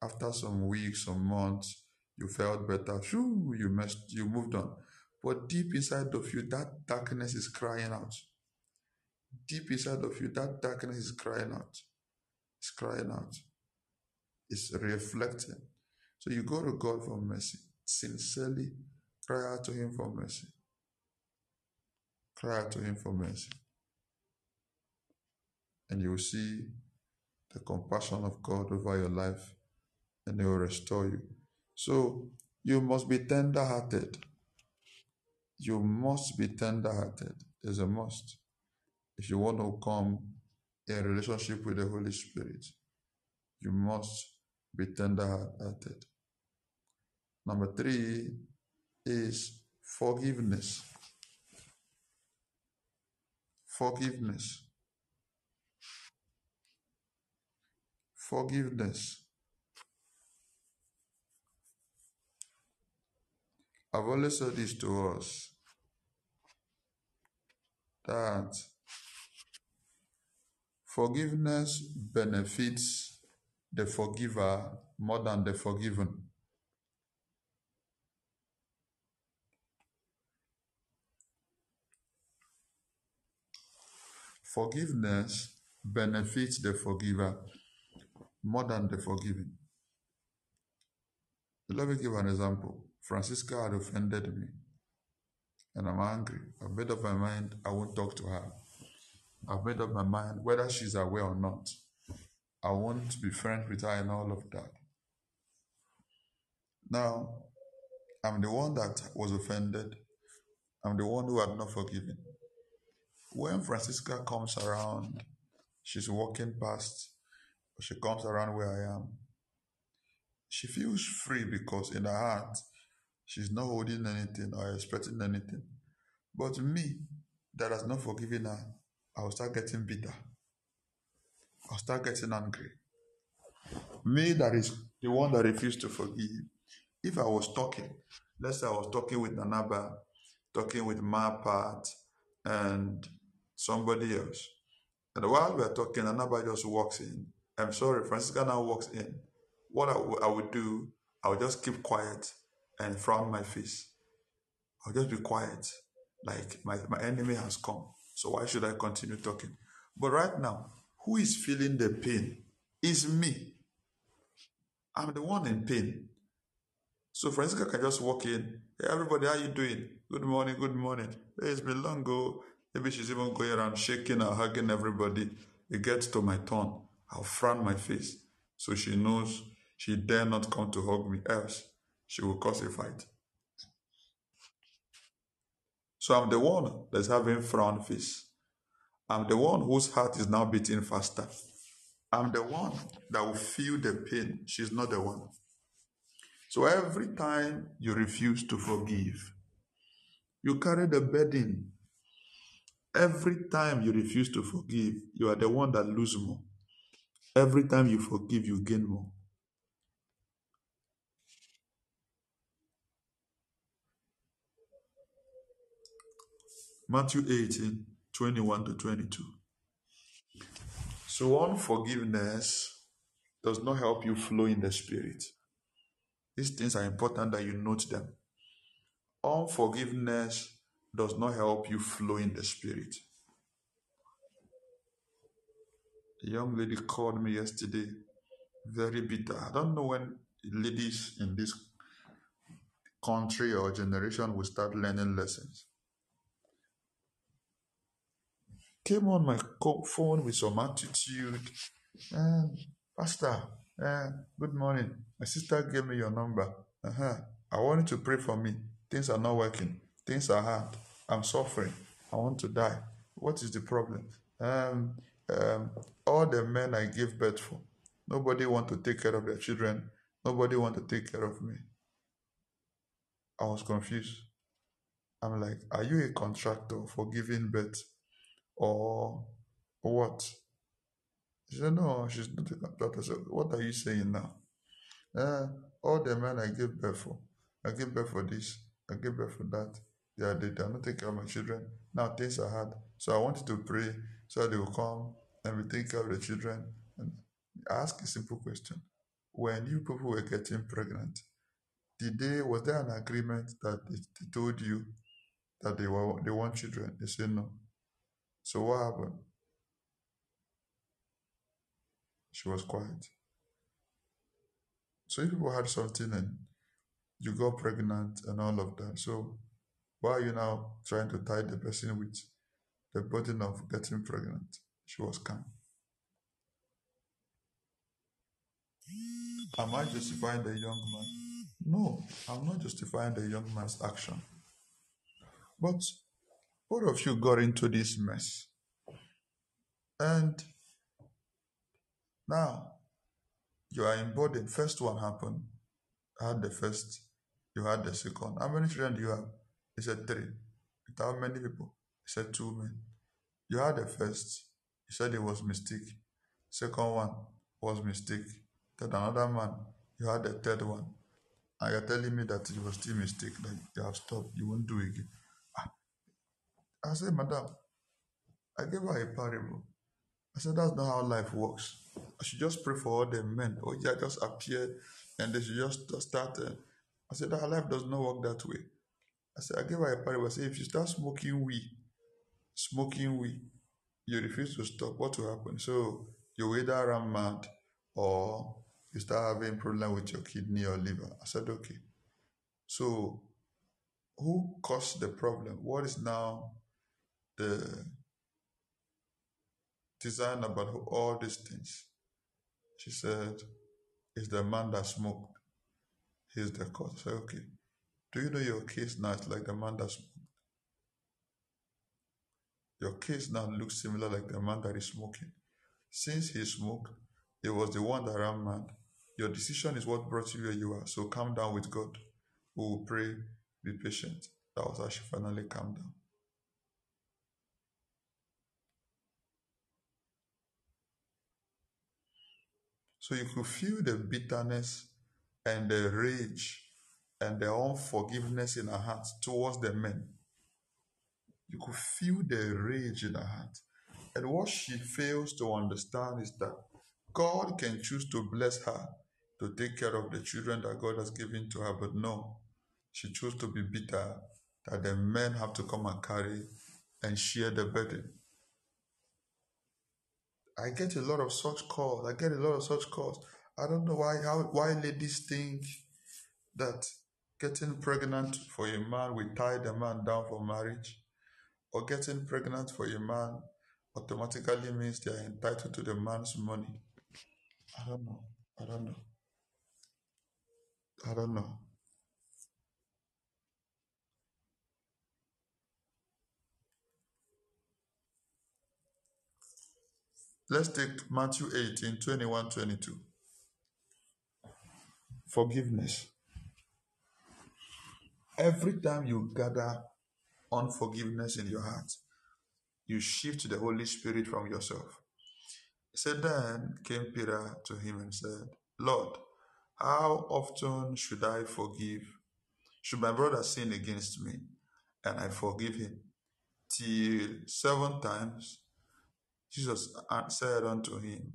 After some weeks, some months, you felt better. Shoo, you messed, you moved on. But deep inside of you, that darkness is crying out. Deep inside of you, that darkness is crying out. It's crying out. It's reflecting. So you go to God for mercy. Sincerely cry out to Him for mercy. Cry out to Him for mercy. And you will see the compassion of God over your life and He will restore you. So you must be tender hearted. You must be tender hearted. It's a must. If you want to come in relationship with the Holy Spirit, you must be tender hearted. Number three is forgiveness. Forgiveness. Forgiveness. I've always said this to us that forgiveness benefits the forgiver more than the forgiven. Forgiveness benefits the forgiver more than the forgiven. Let me give an example. Francisca had offended me, and I'm angry. I've made up my mind I won't talk to her. I've made up my mind whether she's aware or not. I want to be friends with her and all of that. Now, I'm the one that was offended. I'm the one who had not forgiven. When Francisca comes around, she's walking past, she comes around where I am. She feels free because in her heart, she's not holding anything or expecting anything. But me, that has not forgiven her, I'll start getting bitter. I'll start getting angry. Me, that is the one that refused to forgive. If I was talking, let's say I was talking with Nanaba, talking with Mapat, and somebody else. And while we're talking, Nanaba just walks in. I'm sorry, Francisca now walks in. What I, w- I would do, I would just keep quiet and frown my face. I'll just be quiet, like my, my enemy has come. So why should I continue talking? But right now, who is feeling the pain? Is me. I'm the one in pain. So Francisca can just walk in. Hey, everybody, how you doing? Good morning, good morning. Hey, it's been long ago. Maybe she's even going around shaking or hugging everybody. It gets to my turn. I'll frown my face. So she knows she dare not come to hug me, else she will cause a fight. So I'm the one that's having frown face. I'm the one whose heart is now beating faster. I'm the one that will feel the pain. She's not the one. So every time you refuse to forgive, you carry the burden. Every time you refuse to forgive, you are the one that loses more. Every time you forgive, you gain more. Matthew 18, 21 to 22. So, unforgiveness does not help you flow in the spirit. These things are important that you note them. Unforgiveness does not help you flow in the spirit. A young lady called me yesterday, very bitter. I don't know when ladies in this country or generation will start learning lessons. Came on my phone with some attitude. And Pastor, uh, good morning. My sister gave me your number. Uh-huh. I wanted to pray for me. Things are not working. Things are hard. I'm suffering. I want to die. What is the problem? Um, um, all the men I gave birth for, nobody want to take care of their children. Nobody want to take care of me. I was confused. I'm like, are you a contractor for giving birth or, what? She said, no, she's not a contractor. I said, what are you saying now? Uh, all the men I gave birth for, I gave birth for this, I gave birth for that. They are, they, are not taking care of my children. Now things are hard. So I wanted to pray so they will come and we take care of the children. And ask a simple question. When you people were getting pregnant, did they was there an agreement that they, they told you that they were they want children? They said no. So what happened? She was quiet. So if people had something and you got pregnant and all of that, so why are you now trying to tie the person with the burden of getting pregnant? She was calm. Am I justifying the young man? No, I'm not justifying the young man's action. But both of you got into this mess. And now you are in burden. First one happened. I had the first, you had the second. How many children do you have? He said three. With how many people? He said two men. You had the first. He said it was mistake. Second one was mistake. Then another man, you had the third one. And you're telling me that it was still mistake, that you have stopped, you won't do it again. Ah. I said, Madam, I gave her a parable. I said, that's not how life works. I should just pray for all the men. Oh, yeah, just appear and they should just start. Uh, I said, that life does not work that way. I said, I gave her a parable. I said, if you start smoking weed, smoking weed, you refuse to stop, what will happen? So you either run mad or you start having problem with your kidney or liver. I said, okay. So who caused the problem? What is now the design about all these things? She said, it's the man that smoked. He's the cause. I said, okay. Do you know your case now is like the man that smoked? Your case now looks similar like the man that is smoking. Since he smoked, it was the one that ran mad. Your decision is what brought you where you are. So calm down with God. We will pray, be patient. That was how she finally calmed down. So you could feel the bitterness and the rage and the unforgiveness in her heart towards the men. You could feel the rage in her heart. And what she fails to understand is that God can choose to bless her to take care of the children that God has given to her, but no, she chose to be bitter that the men have to come and carry and share the burden. I get a lot of such calls. I get a lot of such calls. I don't know why how why ladies think that getting pregnant for a man will tie the man down for marriage, or getting pregnant for a man automatically means they are entitled to the man's money. I don't know. I don't know. I don't know. Let's take Matthew 18 21 22. Forgiveness. Every time you gather unforgiveness in your heart, you shift the Holy Spirit from yourself. Said, Then came Peter to him and said, Lord, how often should I forgive? Should my brother sin against me and I forgive him? Till seven times? Jesus said unto him,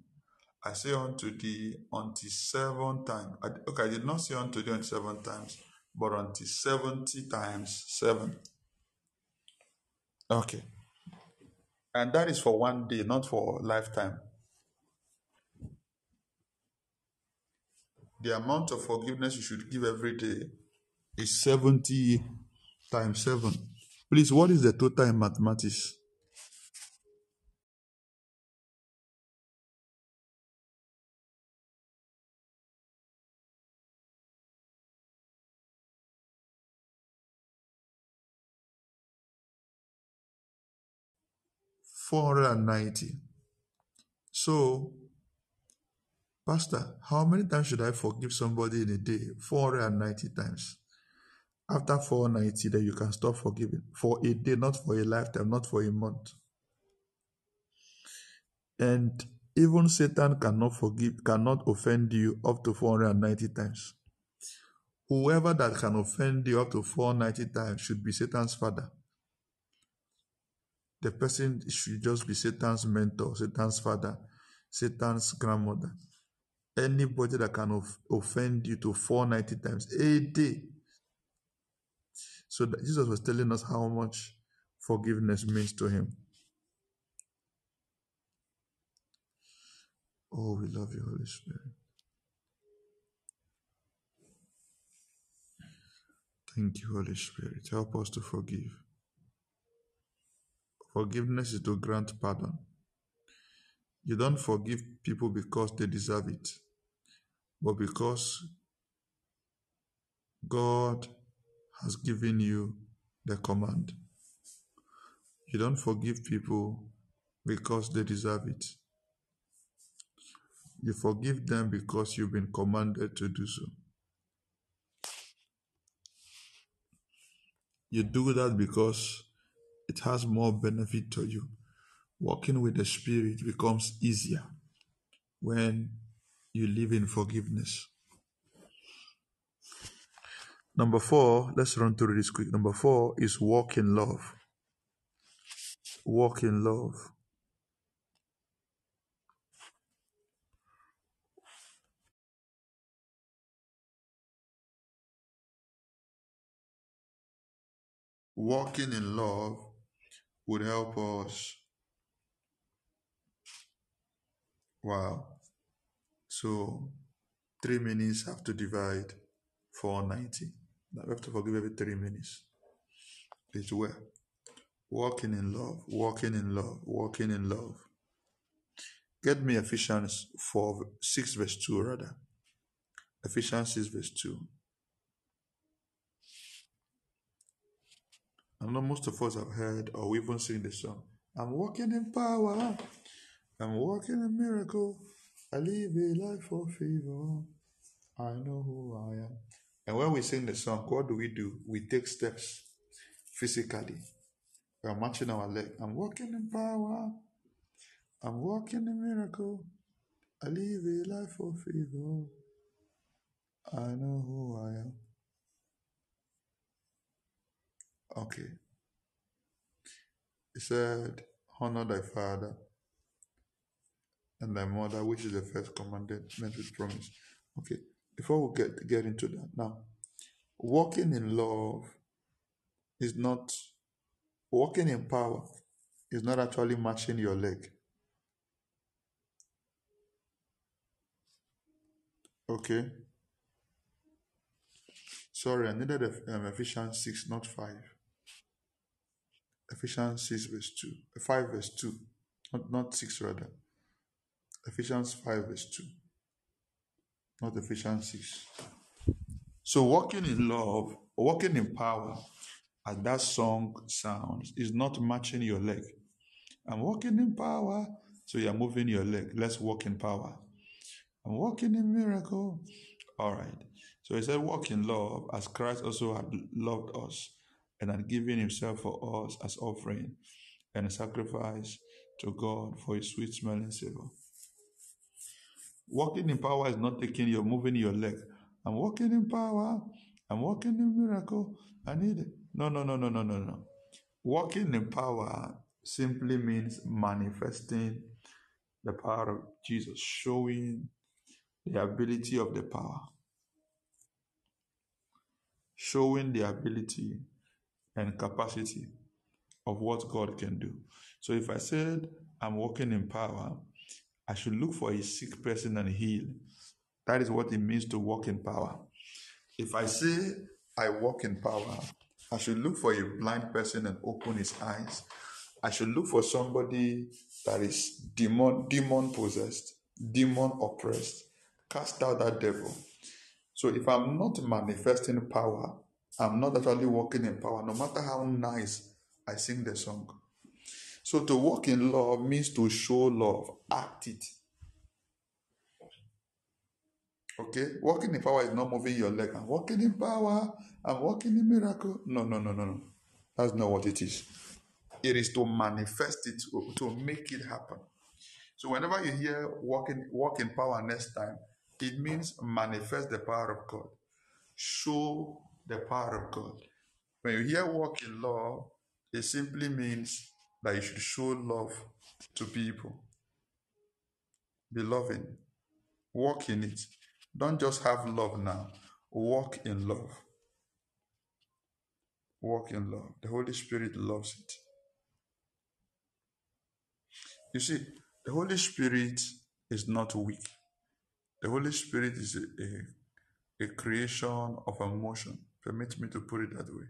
I say unto thee until seven times. Okay, I did not say unto thee until seven times, but until 70 times seven. Okay. And that is for one day, not for lifetime. The amount of forgiveness you should give every day is 70 times 7. Please, what is the total in mathematics? Four hundred and ninety. So, Pastor, how many times should I forgive somebody in a day? 490 times. After 490, then you can stop forgiving. For a day, not for a lifetime, not for a month. And even Satan cannot forgive, cannot offend you up to 490 times. Whoever that can offend you up to 490 times should be Satan's father. The person should just be Satan's mentor, Satan's father, Satan's grandmother. Anybody that can of- offend you to 490 times a day. So Jesus was telling us how much forgiveness means to him. Oh, we love you, Holy Spirit. Thank you, Holy Spirit. Help us to forgive. Forgiveness is to grant pardon. You don't forgive people because they deserve it, but because God has given you the command. You don't forgive people because they deserve it. You forgive them because you've been commanded to do so. You do that because it has more benefit to you. Walking with the Spirit becomes easier when you live in forgiveness. Number four, let's run through this quick. Number four is walk in love. Walk in love. Walking in love would help us. Wow. So three minutes have to divide 490. Now we have to forgive every three minutes. It's where? Walking in love, walking in love, walking in love. Get me Ephesians 4, 6 verse 2 rather. Ephesians 6 verse 2. I know most of us have heard or even sing the song. I'm walking in power. I'm walking in miracle. I live a life of favor. I know who I am. And when we sing the song, what do we do? We take steps physically. We are marching our leg. I'm walking in power. I'm walking in miracle. I live a life of favor. I know who I am. Okay. He said, Honor thy father and thy mother, which is the first commandment with promise. Okay. Before we get, get into that, now, walking in love is not, walking in power is not actually matching your leg. Okay. Sorry, I needed um, Ephesians 6, not 5. Ephesians 6, verse 2. Uh, 5, verse 2. Not, not 6, rather. Ephesians 5, verse 2. Not Ephesians 6. So, walking in love, walking in power, as that song sounds, is not matching your leg. I'm walking in power, so you're moving your leg. Let's walk in power. I'm walking in miracle. All right. So he said, walk in love as Christ also had loved us and had given himself for us as offering and a sacrifice to God for his sweet smelling savor. Walking in power is not taking you're moving your leg. I'm walking in power. I'm walking in miracle. I need it. No, no, no, no, no, no, no. Walking in power simply means manifesting the power of Jesus, showing the ability of the power, showing the ability and capacity of what God can do. So if I said I'm walking in power, I should look for a sick person and heal. That is what it means to walk in power. If I say I walk in power, I should look for a blind person and open his eyes. I should look for somebody that is demon demon possessed, demon oppressed, cast out that devil. So if I'm not manifesting power, I'm not actually walking in power, no matter how nice I sing the song. So to walk in love means to show love, act it. Okay? Walking in power is not moving your leg. I'm walking in power. I'm walking in miracle. No, no, no, no, no. That's not what it is. It is to manifest it, to make it happen. So whenever you hear walking, walk in power next time, it means manifest the power of God. Show the power of God. When you hear walk in love, it simply means that you should show love to people. Be loving. Walk in it. Don't just have love now. Walk in love. Walk in love. The Holy Spirit loves it. You see, the Holy Spirit is not weak. The Holy Spirit is a, a, a creation of emotion. Permit me to put it that way.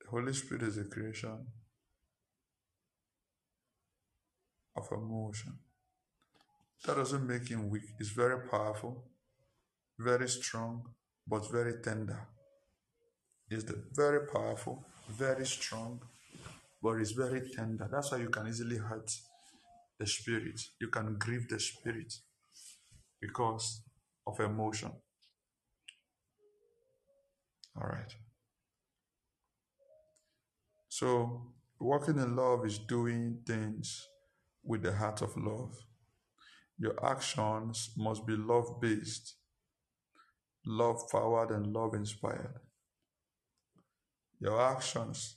The Holy Spirit is a creation of emotion. That doesn't make him weak. He's very powerful, very strong, but very tender. He's the very powerful, very strong, but he's very tender. That's why you can easily hurt the spirit. You can grieve the spirit because of emotion. All right. So, walking in love is doing things with the heart of love. Your actions must be love based, love powered, and love inspired. Your actions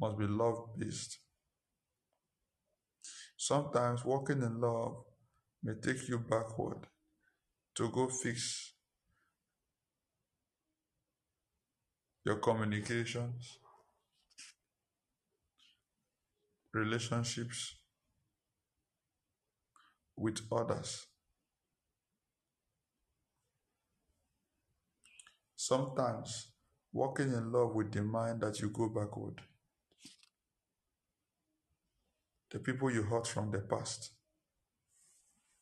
must be love based. Sometimes walking in love may take you backward to go fix your communications, relationships with others. Sometimes walking in love will demand that you go backward. The people you hurt from the past,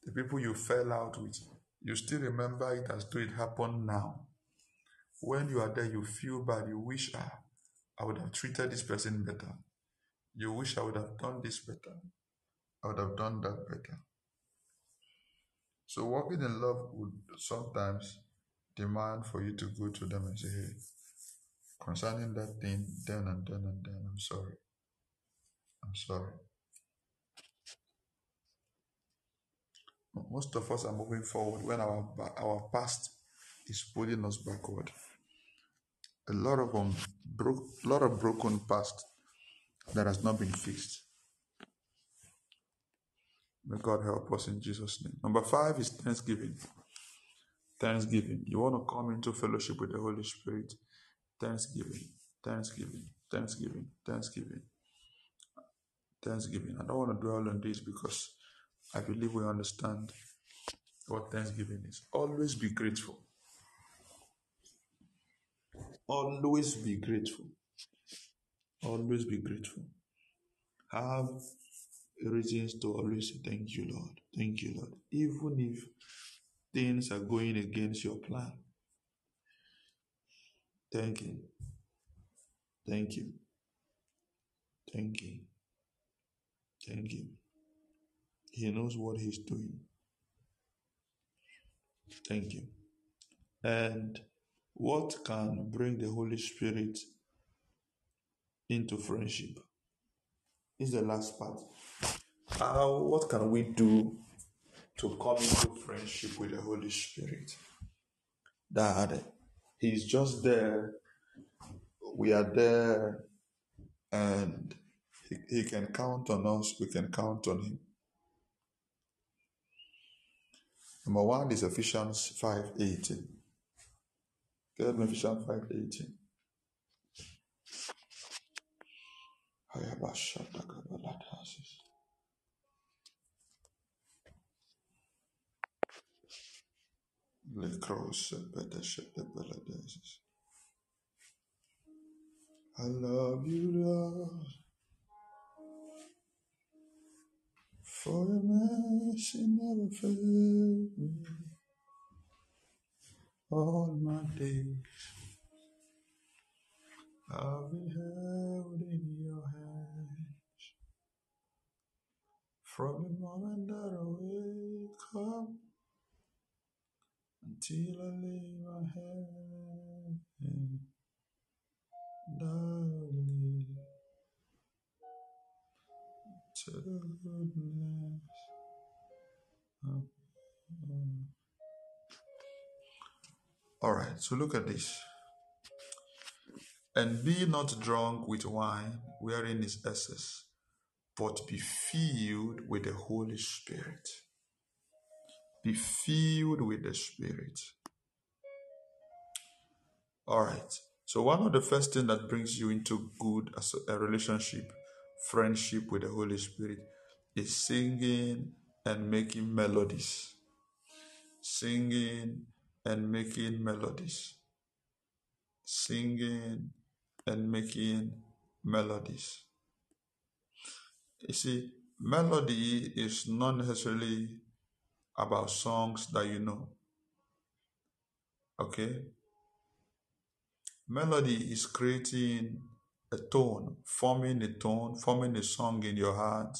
the people you fell out with, you still remember it as though it happened now. When you are there, you feel bad. You wish, ah, I would have treated this person better. You wish I would have done this better. I would have done that better. So walking in love would sometimes demand for you to go to them and say, hey, concerning that thing, then and then and then, I'm sorry. I'm sorry. Most of us are moving forward when our our past is pulling us backward. A lot of um, broke, lot of broken past that has not been fixed. May God help us in Jesus' name. Number five is thanksgiving. Thanksgiving. You want to come into fellowship with the Holy Spirit. Thanksgiving. Thanksgiving. Thanksgiving. Thanksgiving. Thanksgiving. I don't want to dwell on this because I believe we understand what Thanksgiving is. Always be grateful. Always be grateful. Always be grateful. Have reasons to always say, Thank you, Lord. Thank you, Lord. Even if things are going against your plan. Thank you. Thank you. Thank you. Thank you. He knows what he's doing. Thank you. And what can bring the Holy Spirit into friendship? Is the last part. How, what can we do to come into friendship with the Holy Spirit? That He's just there, we are there, and he, he can count on us, we can count on Him. Number one is Ephesians 5.18. Get me Ephesians 5.18. I love you, Lord, for your mercy never fails me all my days. I'll be held in your hands from the moment that I wake up until I lay my head goodness. All right, so look at this. And be not drunk with wine, wherein is excess, but be filled with the Holy Spirit. Be filled with the Spirit. All right. So one of the first things that brings you into good as a relationship, friendship with the Holy Spirit, is singing and making melodies. Singing and making melodies. Singing and making melodies. You see, melody is not necessarily about songs that you know. Okay? Melody is creating a tone, forming a tone, forming a song in your heart,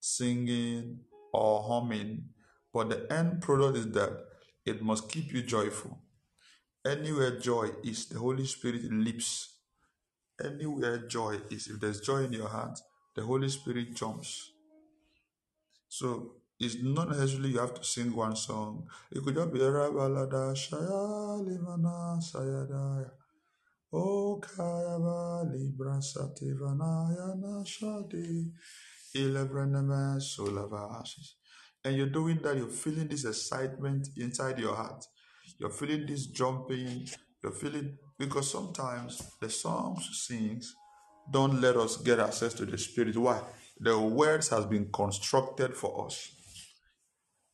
singing or humming. But the end product is that it must keep you joyful. Anywhere joy is, the Holy Spirit leaps Anywhere joy is, if there's joy in your heart, the Holy Spirit jumps. So it's not necessarily you have to sing one song. It could just be Rabalada Shaya Limana Sayadaya. O Kayaba Libra Sativanaya Nashadi Solavasis. And you're doing that, you're feeling this excitement inside your heart. You're feeling this jumping, you're feeling because sometimes the songs sings don't let us get access to the spirit. Why? The words has been constructed for us.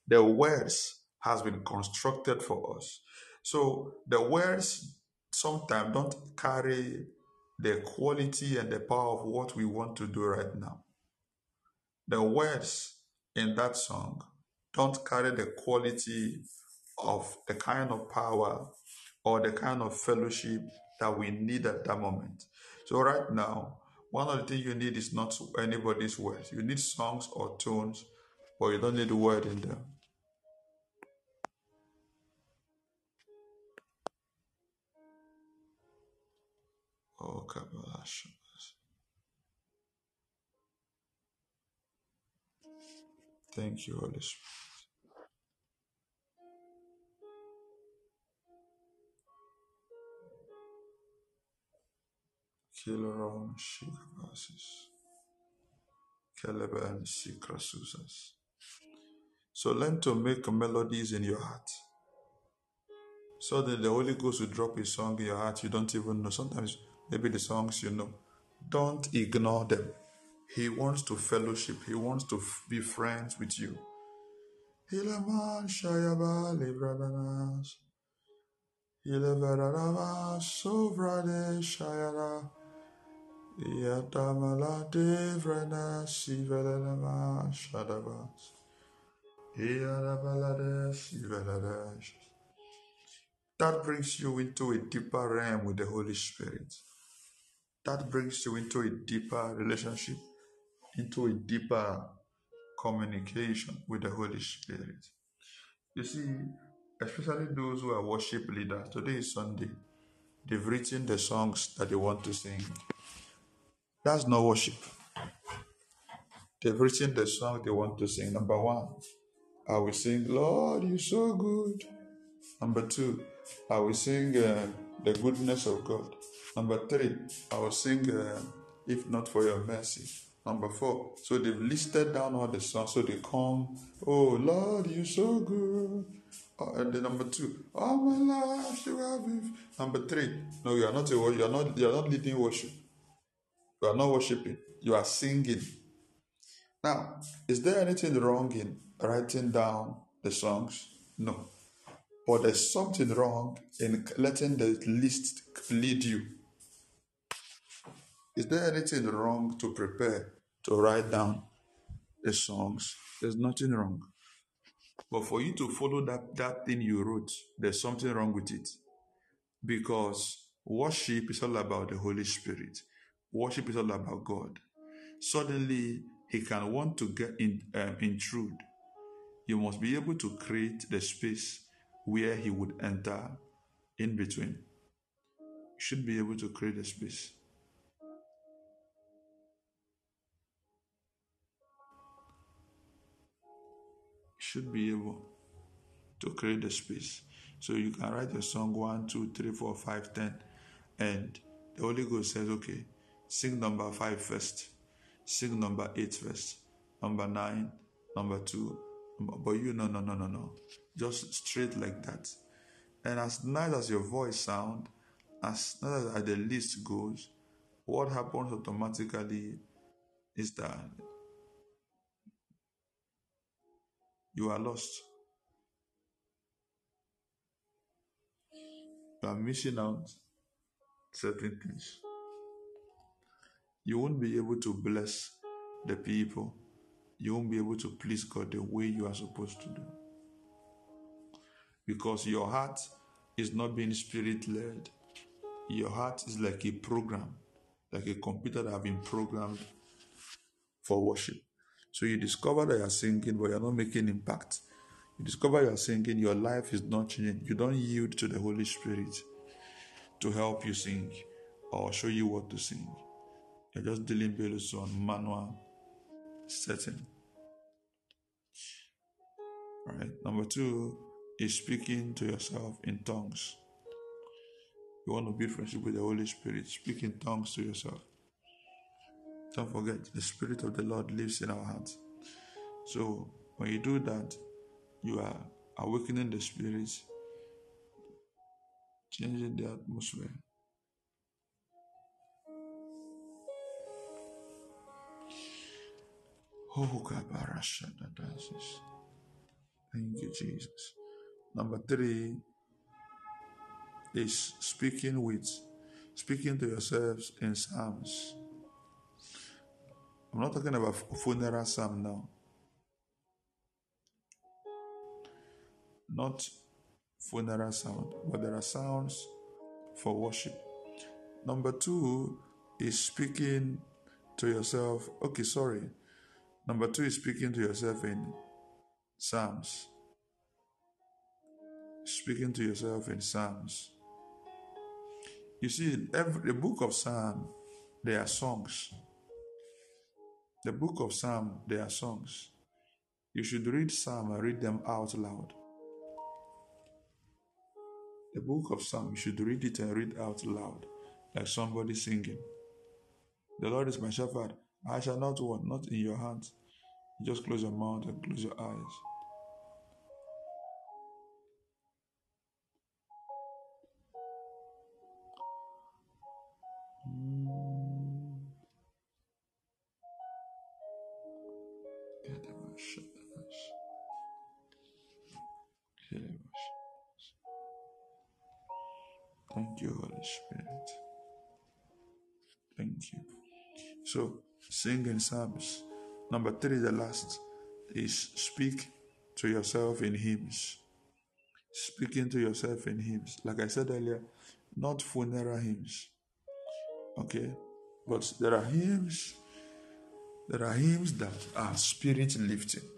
The words has been constructed for us. So the words sometimes don't carry the quality and the power of what we want to do right now. The words in that song don't carry the quality of the kind of power or the kind of fellowship that we need at that moment. So, right now, one of the things you need is not anybody's words. You need songs or tunes, but you don't need the word in them. Oh, Thank you, Holy Spirit. Kiloron Shikabasis. Keleben Sikrasusas. So learn to make melodies in your heart. So that the Holy Ghost will drop a song in your heart you don't even know. Sometimes maybe the songs you know. Don't ignore them. He wants to fellowship. He wants to f- be friends with you. That brings you into a deeper realm with the Holy Spirit. That brings you into a deeper relationship, into a deeper communication with the Holy Spirit. You see, especially those who are worship leaders, today is Sunday, they've written the songs that they want to sing. That's not worship. They've written the song they want to sing. Number one, I will sing, Lord, you're so good. Number two, I will sing uh, the goodness of God. Number three, I will sing, uh, if not for your mercy. Number four, so they've listed down all the songs. So they come, oh Lord, you're so good. Uh, and then number two, all my life you have been. Number three, no, you are not a you are not you are not leading worship. You are not worshiping. You are singing. Now, is there anything wrong in writing down the songs? No. But there's something wrong in letting the list lead you. Is there anything wrong to prepare to write down the songs? There's nothing wrong. But for you to follow that, that thing you wrote, there's something wrong with it. Because worship is all about the Holy Spirit. Worship is all about God. Suddenly, He can want to get in, um, intrude. You must be able to create the space where He would enter in between. You should be able to create a space. Should be able to create the space. So you can write a song one, two, three, four, five, ten, and the Holy Ghost says, okay, Sing number five first. Sing number eight first. Number nine, number two. But you, no, no, no, no, no. Just straight like that. And as nice as your voice sound, as nice as the list goes, what happens automatically is that you are lost. You are missing out certain things you won't be able to bless the people. You won't be able to please God the way you are supposed to do. Because your heart is not being spirit led. Your heart is like a program, like a computer that have been programmed for worship. So you discover that you're singing, but you're not making impact. You discover you're singing, your life is not changing. You don't yield to the Holy Spirit to help you sing or show you what to sing. You're just dealing based on manual setting. Right. Number two is speaking to yourself in tongues. You want to build friendship with the Holy Spirit. Speak in tongues to yourself. Don't forget, the Spirit of the Lord lives in our hearts. So when you do that, you are awakening the Spirit, changing the atmosphere. Thank you, Jesus. Number three is speaking with, speaking to yourselves in Psalms. I'm not talking about funeral psalm now. Not funeral sound, but there are sounds for worship. Number two is speaking to yourself. Okay, sorry. Number two is speaking to yourself in Psalms. Speaking to yourself in Psalms. You see, in every, the book of Psalm, there are songs. The book of Psalm, there are songs. You should read Psalm and read them out loud. The book of Psalm, you should read it and read out loud, like somebody singing. The Lord is my shepherd, I shall not want, not in your hands. Just close your mouth and close your eyes. Holy Spirit. Thank you. So, singing Psalms Number three, the last, is speak to yourself in hymns. Speaking to yourself in hymns. Like I said earlier, not funeral hymns. Okay? But there are hymns, there are hymns that are spirit lifting.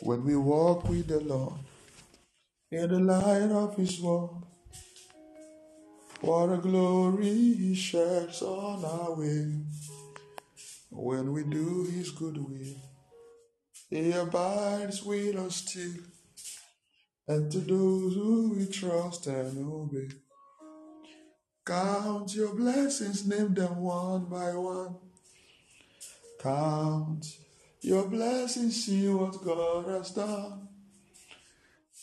When we walk with the Lord in the light of His word, what a glory He sheds on our way. When we do His good will, He abides with us still. And to those who we trust and obey, count your blessings, name them one by one. Count your blessings, see what God has done.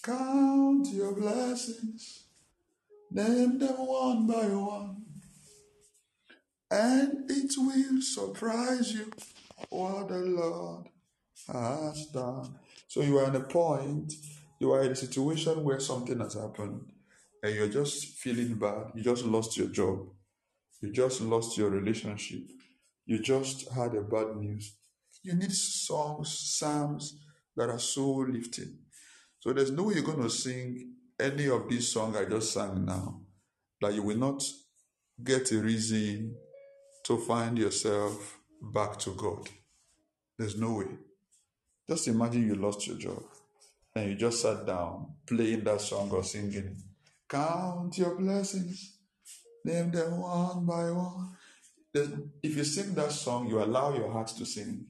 Count your blessings, name them one by one. And it will surprise you what the Lord has done. So you are in a point, you are in a situation where something has happened and you're just feeling bad. You just lost your job. You just lost your relationship. You just had a bad news. You need songs, psalms that are so lifting. So there's no way you're going to sing any of these songs I just sang now that you will not get a reason to find yourself back to God. There's no way. Just imagine you lost your job and you just sat down playing that song or singing. Count your blessings, name them one by one. If you sing that song, you allow your heart to sing.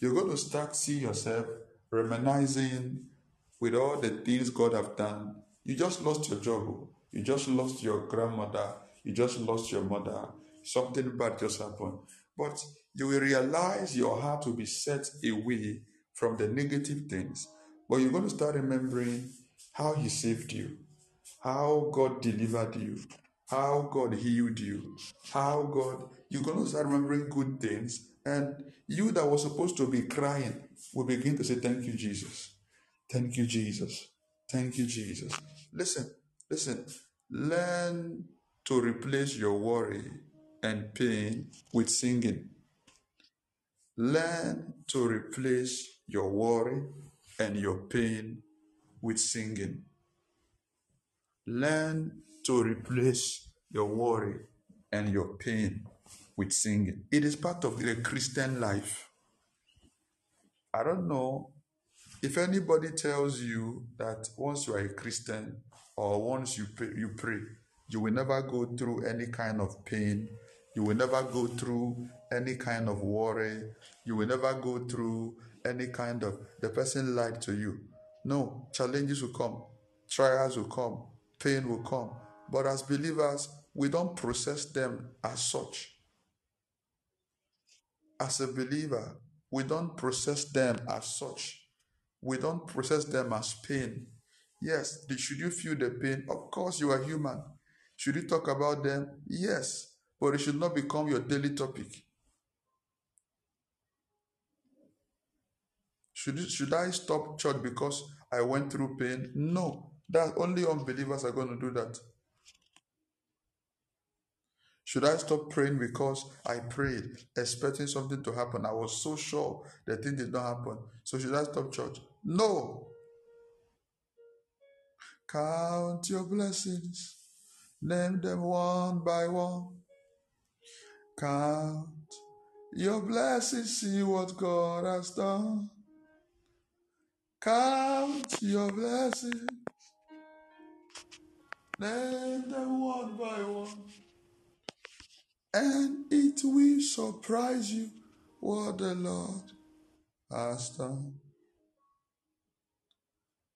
You're going to start see yourself reminiscing with all the things God have done. You just lost your job. You just lost your grandmother. You just lost your mother. Something bad just happened. But you will realize your heart will be set away from the negative things. But you're going to start remembering how He saved you, how God delivered you, how God healed you, how God, you're going to start remembering good things. And you that was supposed to be crying will begin to say, Thank you, Jesus. Thank you, Jesus. Thank you, Jesus. Listen, listen. Learn to replace your worry and pain with singing. Learn to replace your worry and your pain with singing. Learn to replace your worry and your pain with singing. It is part of the Christian life. I don't know if anybody tells you that once you are a Christian or once you pray, you pray, you will never go through any kind of pain, you will never go through any kind of worry, you will never go through any kind of the person lied to you. No, challenges will come, trials will come, pain will come. But as believers, we don't process them as such. As a believer, we don't process them as such we don't process them as pain. Yes, should you feel the pain? Of course, you are human. Should you talk about them? Yes, but it should not become your daily topic. Should, should I stop church because I went through pain? No, that only unbelievers are going to do that. Should I stop praying because I prayed expecting something to happen? I was so sure the thing did not happen. So should I stop church? No. Count your blessings, name them one by one. Count your blessings, see what God has done. Count your blessings, name them one by one. And it will surprise you what the Lord has done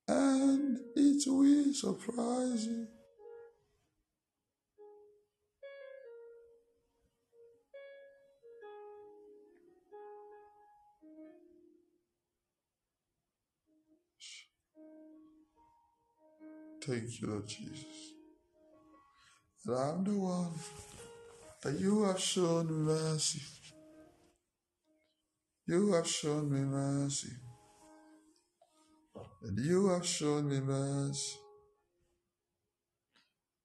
and it will surprise you. Thank you, Lord Jesus. That I'm the one that you have shown mercy. You have shown me mercy and you have shown me mercy.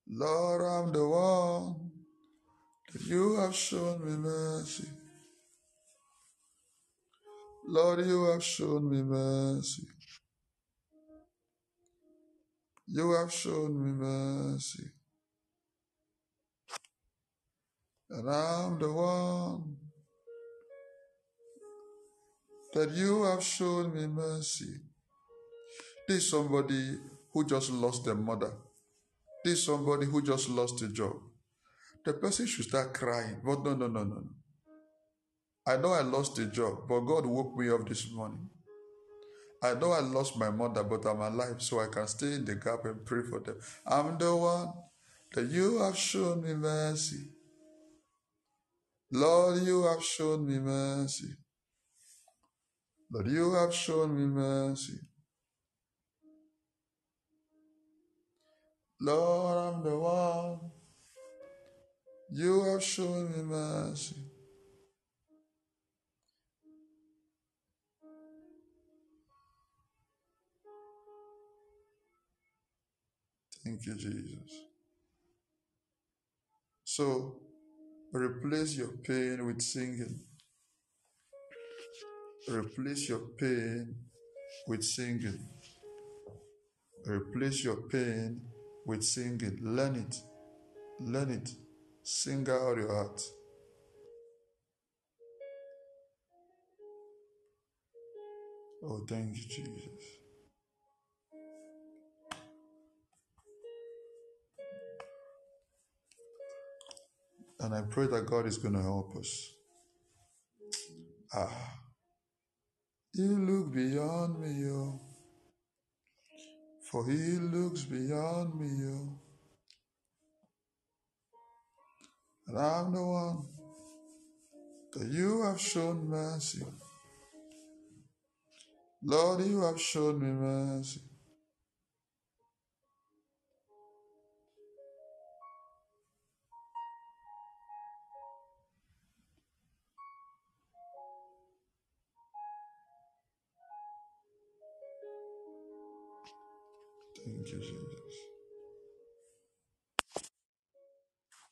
Lord, I'm the one that you have shown me mercy. Lord, you have shown me mercy. You have shown me mercy. And I'm the one that you have shown me mercy. This somebody who just lost their mother. This somebody who just lost a job. The person should start crying. But no, no, no, no. I know I lost a job, but God woke me up this morning. I know I lost my mother, but I'm alive, so I can stay in the gap and pray for them. I'm the one that you have shown me mercy. Lord, you have shown me mercy. Lord, you have shown me mercy. Lord, I'm the one. You have shown me mercy. Thank you, Jesus. So, replace your pain with singing. Replace your pain with singing. Replace your pain with singing. Learn it. Learn it. Sing out your heart. Oh, thank you, Jesus. And I pray that God is going to help us. Ah, you look beyond me, oh, for He looks beyond me. And I'm the one that you have shown mercy. Lord, you have shown me mercy. Thank you, Jesus.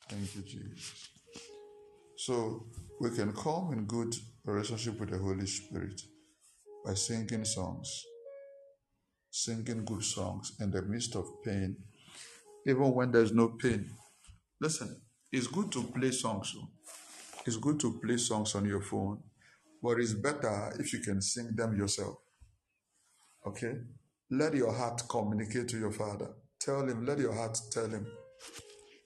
Thank you, Jesus. So we can come in good relationship with the Holy Spirit by singing songs, singing good songs in the midst of pain, even when there's no pain. Listen, it's good to play songs. oh. It's good to play songs on your phone, but it's better if you can sing them yourself. Okay? Let your heart communicate to your Father. Tell Him, let your heart tell Him.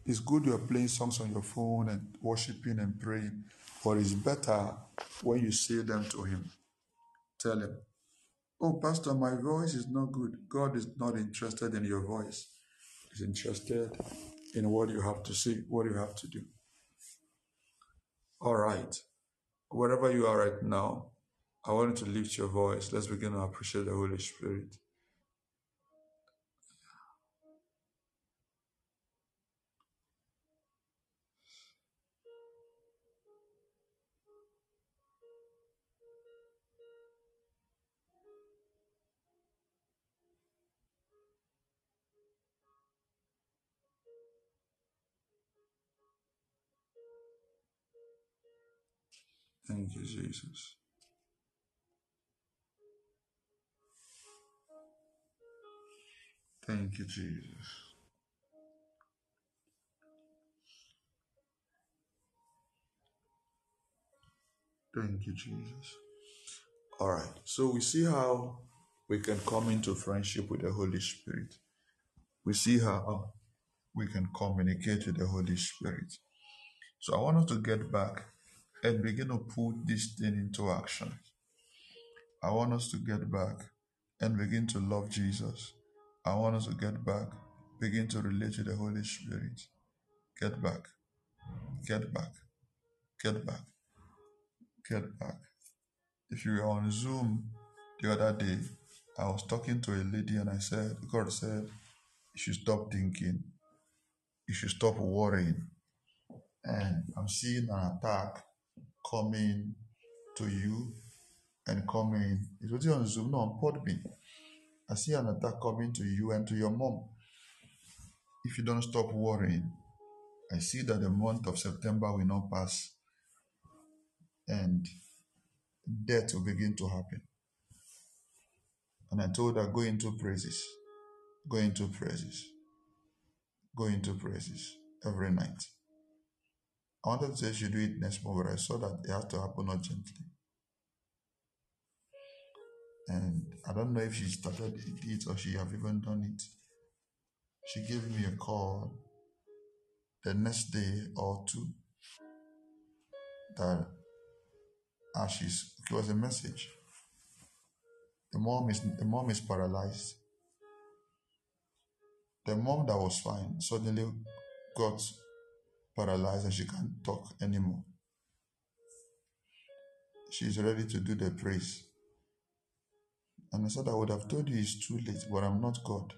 It's good you're playing songs on your phone and worshiping and praying, but it's better when you say them to Him. Tell Him, Oh, Pastor, my voice is not good. God is not interested in your voice, He's interested in what you have to say, what you have to do. All right. Wherever you are right now, I want you to lift your voice. Let's begin to appreciate the Holy Spirit. Thank you, Jesus. Thank you, Jesus. Thank you, Jesus. All right. So we see how we can come into friendship with the Holy Spirit. We see how we can communicate with the Holy Spirit. So I want us to get back and begin to put this thing into action. I want us to get back and begin to love Jesus. I want us to get back, begin to relate to the Holy Spirit. Get back, get back, get back, get back. If you were on Zoom the other day, I was talking to a lady and I said, God said, you should stop thinking, you should stop worrying. And I'm seeing an attack coming to you and coming. It was on Zoom, no, on Podbean. I see an attack coming to you and to your mom. If you don't stop worrying, I see that the month of September will not pass and death will begin to happen. And I told her, go into praises, go into praises, go into praises every night. I wanted to say she do it next month, but I saw that it has to happen urgently. And I don't know if she started it or she have even done it. She gave me a call the next day or two that and she's it was a message. The mom is the mom is paralyzed. The mom that was fine suddenly got paralyzed and she can't talk anymore. She's ready to do the praise. And I said, I would have told you it's too late, but I'm not God.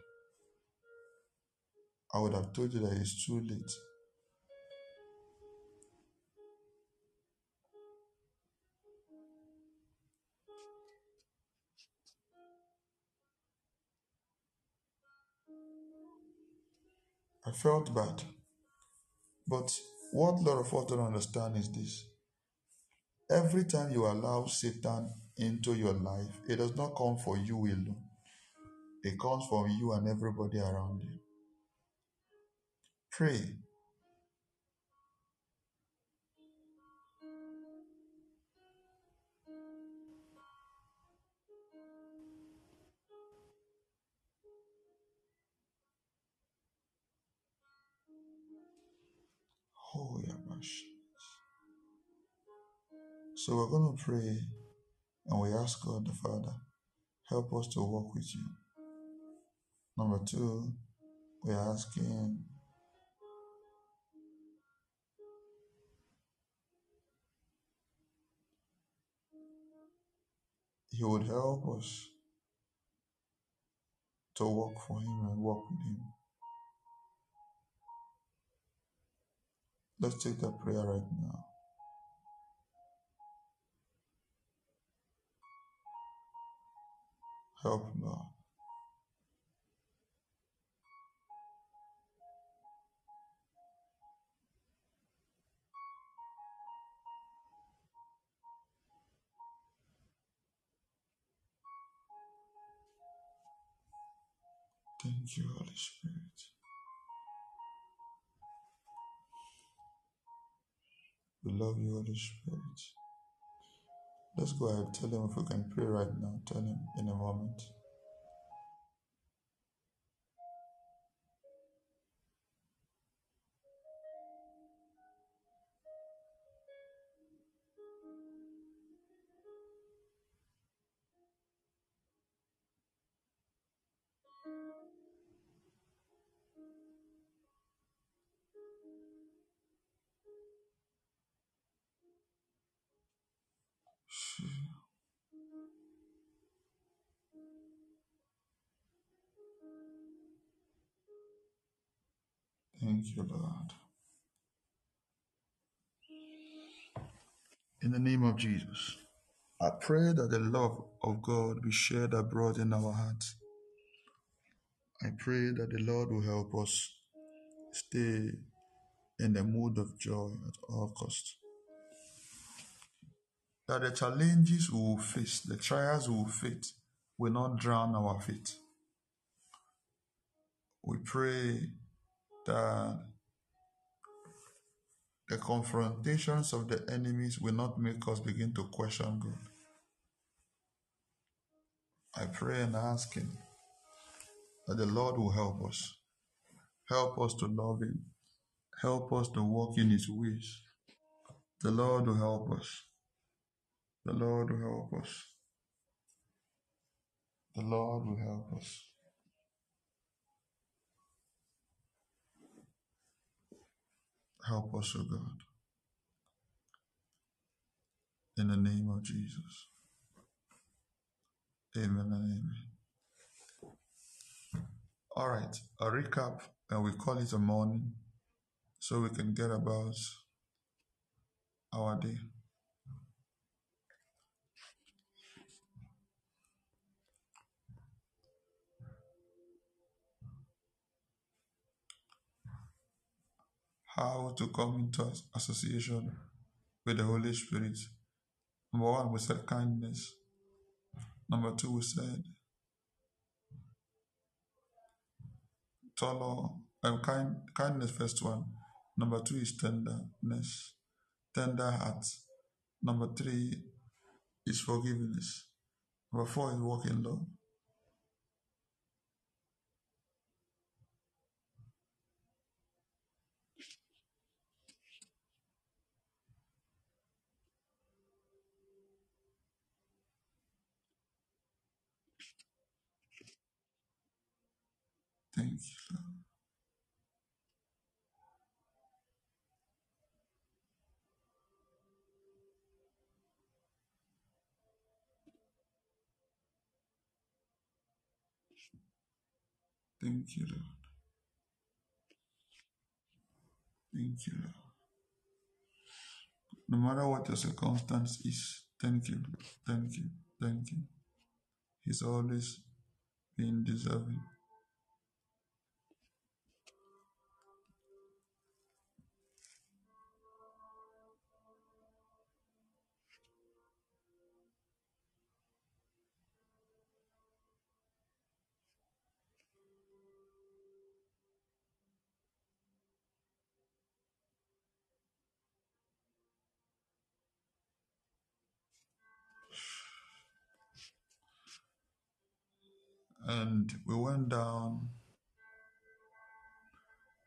I would have told you that it's too late. I felt bad. But what a lot of us don't understand is this. Every time you allow Satan into your life, it does not come for you alone. It comes for you and everybody around you. Pray. So we're going to pray and we ask God the Father, help us to walk with you. Number two, we're asking He would help us to walk for Him and walk with Him. Let's take that prayer right now. Help, Lord. Thank you, Holy Spirit. We love you, Holy Spirit. Let's go ahead. Tell him if we can pray right now. Tell him in a moment. Thank you, Lord. In the name of Jesus, I pray that the love of God be shared abroad in our hearts. I pray that the Lord will help us stay in the mood of joy at all costs. That the challenges we will face, the trials we will face, will not drown our faith. We pray that the confrontations of the enemies will not make us begin to question God. I pray and ask Him that the Lord will help us. Help us to love Him. Help us to walk in His ways. The Lord will help us. The Lord will help us. The Lord will help us. Help us, O God. In the name of Jesus. Amen and amen. All right, a recap, and we call it a morning so we can get about our day. How to come into association with the Holy Spirit. Number one, we said kindness. Number two, we said tolo, um, kind, kindness, first one. Number two is tenderness, tender heart. Number three is forgiveness. Number four is walking love. Thank you, Lord. Thank you, Lord. Thank you, Lord. No matter what your circumstance is, thank you, thank you, thank you. He's always been deserving. And we went down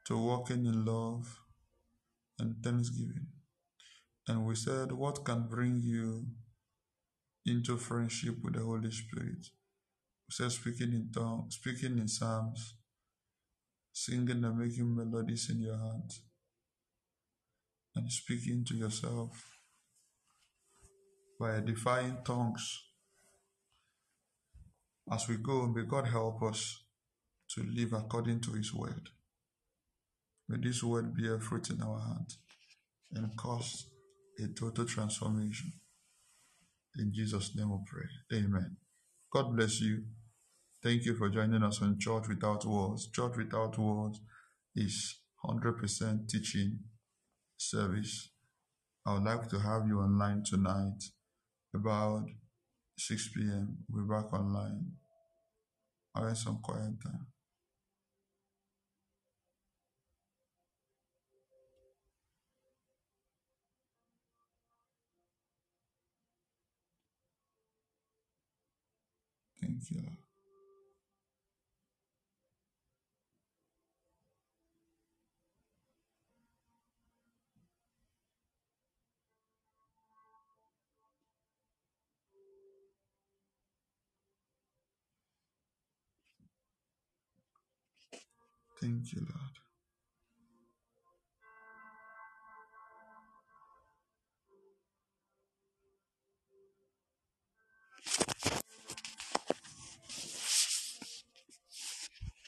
to walking in love and thanksgiving. And we said, What can bring you into friendship with the Holy Spirit? We said, Speaking in tongues, speaking in psalms, singing and making melodies in your heart, and speaking to yourself by defying tongues. As we go, may God help us to live according to His word. May this word bear fruit in our heart and cause a total transformation. In Jesus' name we pray. Amen. God bless you. Thank you for joining us on Church Without Walls. Church Without Walls is 100% teaching service. I would like to have you online tonight about 6 p.m. We're back online. Have some quiet time. Thank you. Thank you, Lord.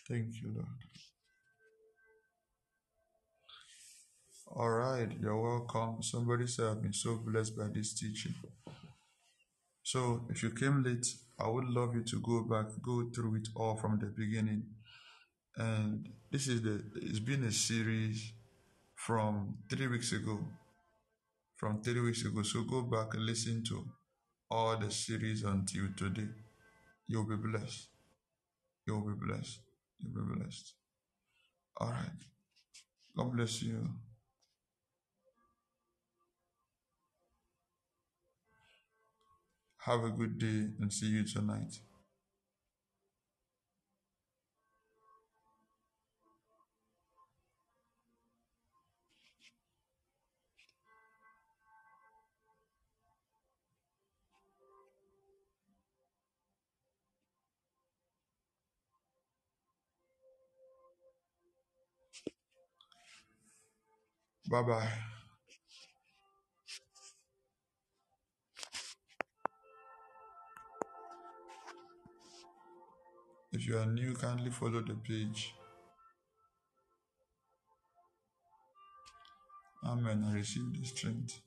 Thank you, Lord. All right, you're welcome. Somebody said I've been so blessed by this teaching. So if you came late, I would love you to go back, go through it all from the beginning. And this is the it's been a series from three weeks ago. From three weeks ago. So go back and listen to all the series until today. You'll be blessed. You'll be blessed. You'll be blessed. All right. God bless you. Have a good day and see you tonight. Bye bye. If you are new, kindly follow the page. Amen. I receive the strength.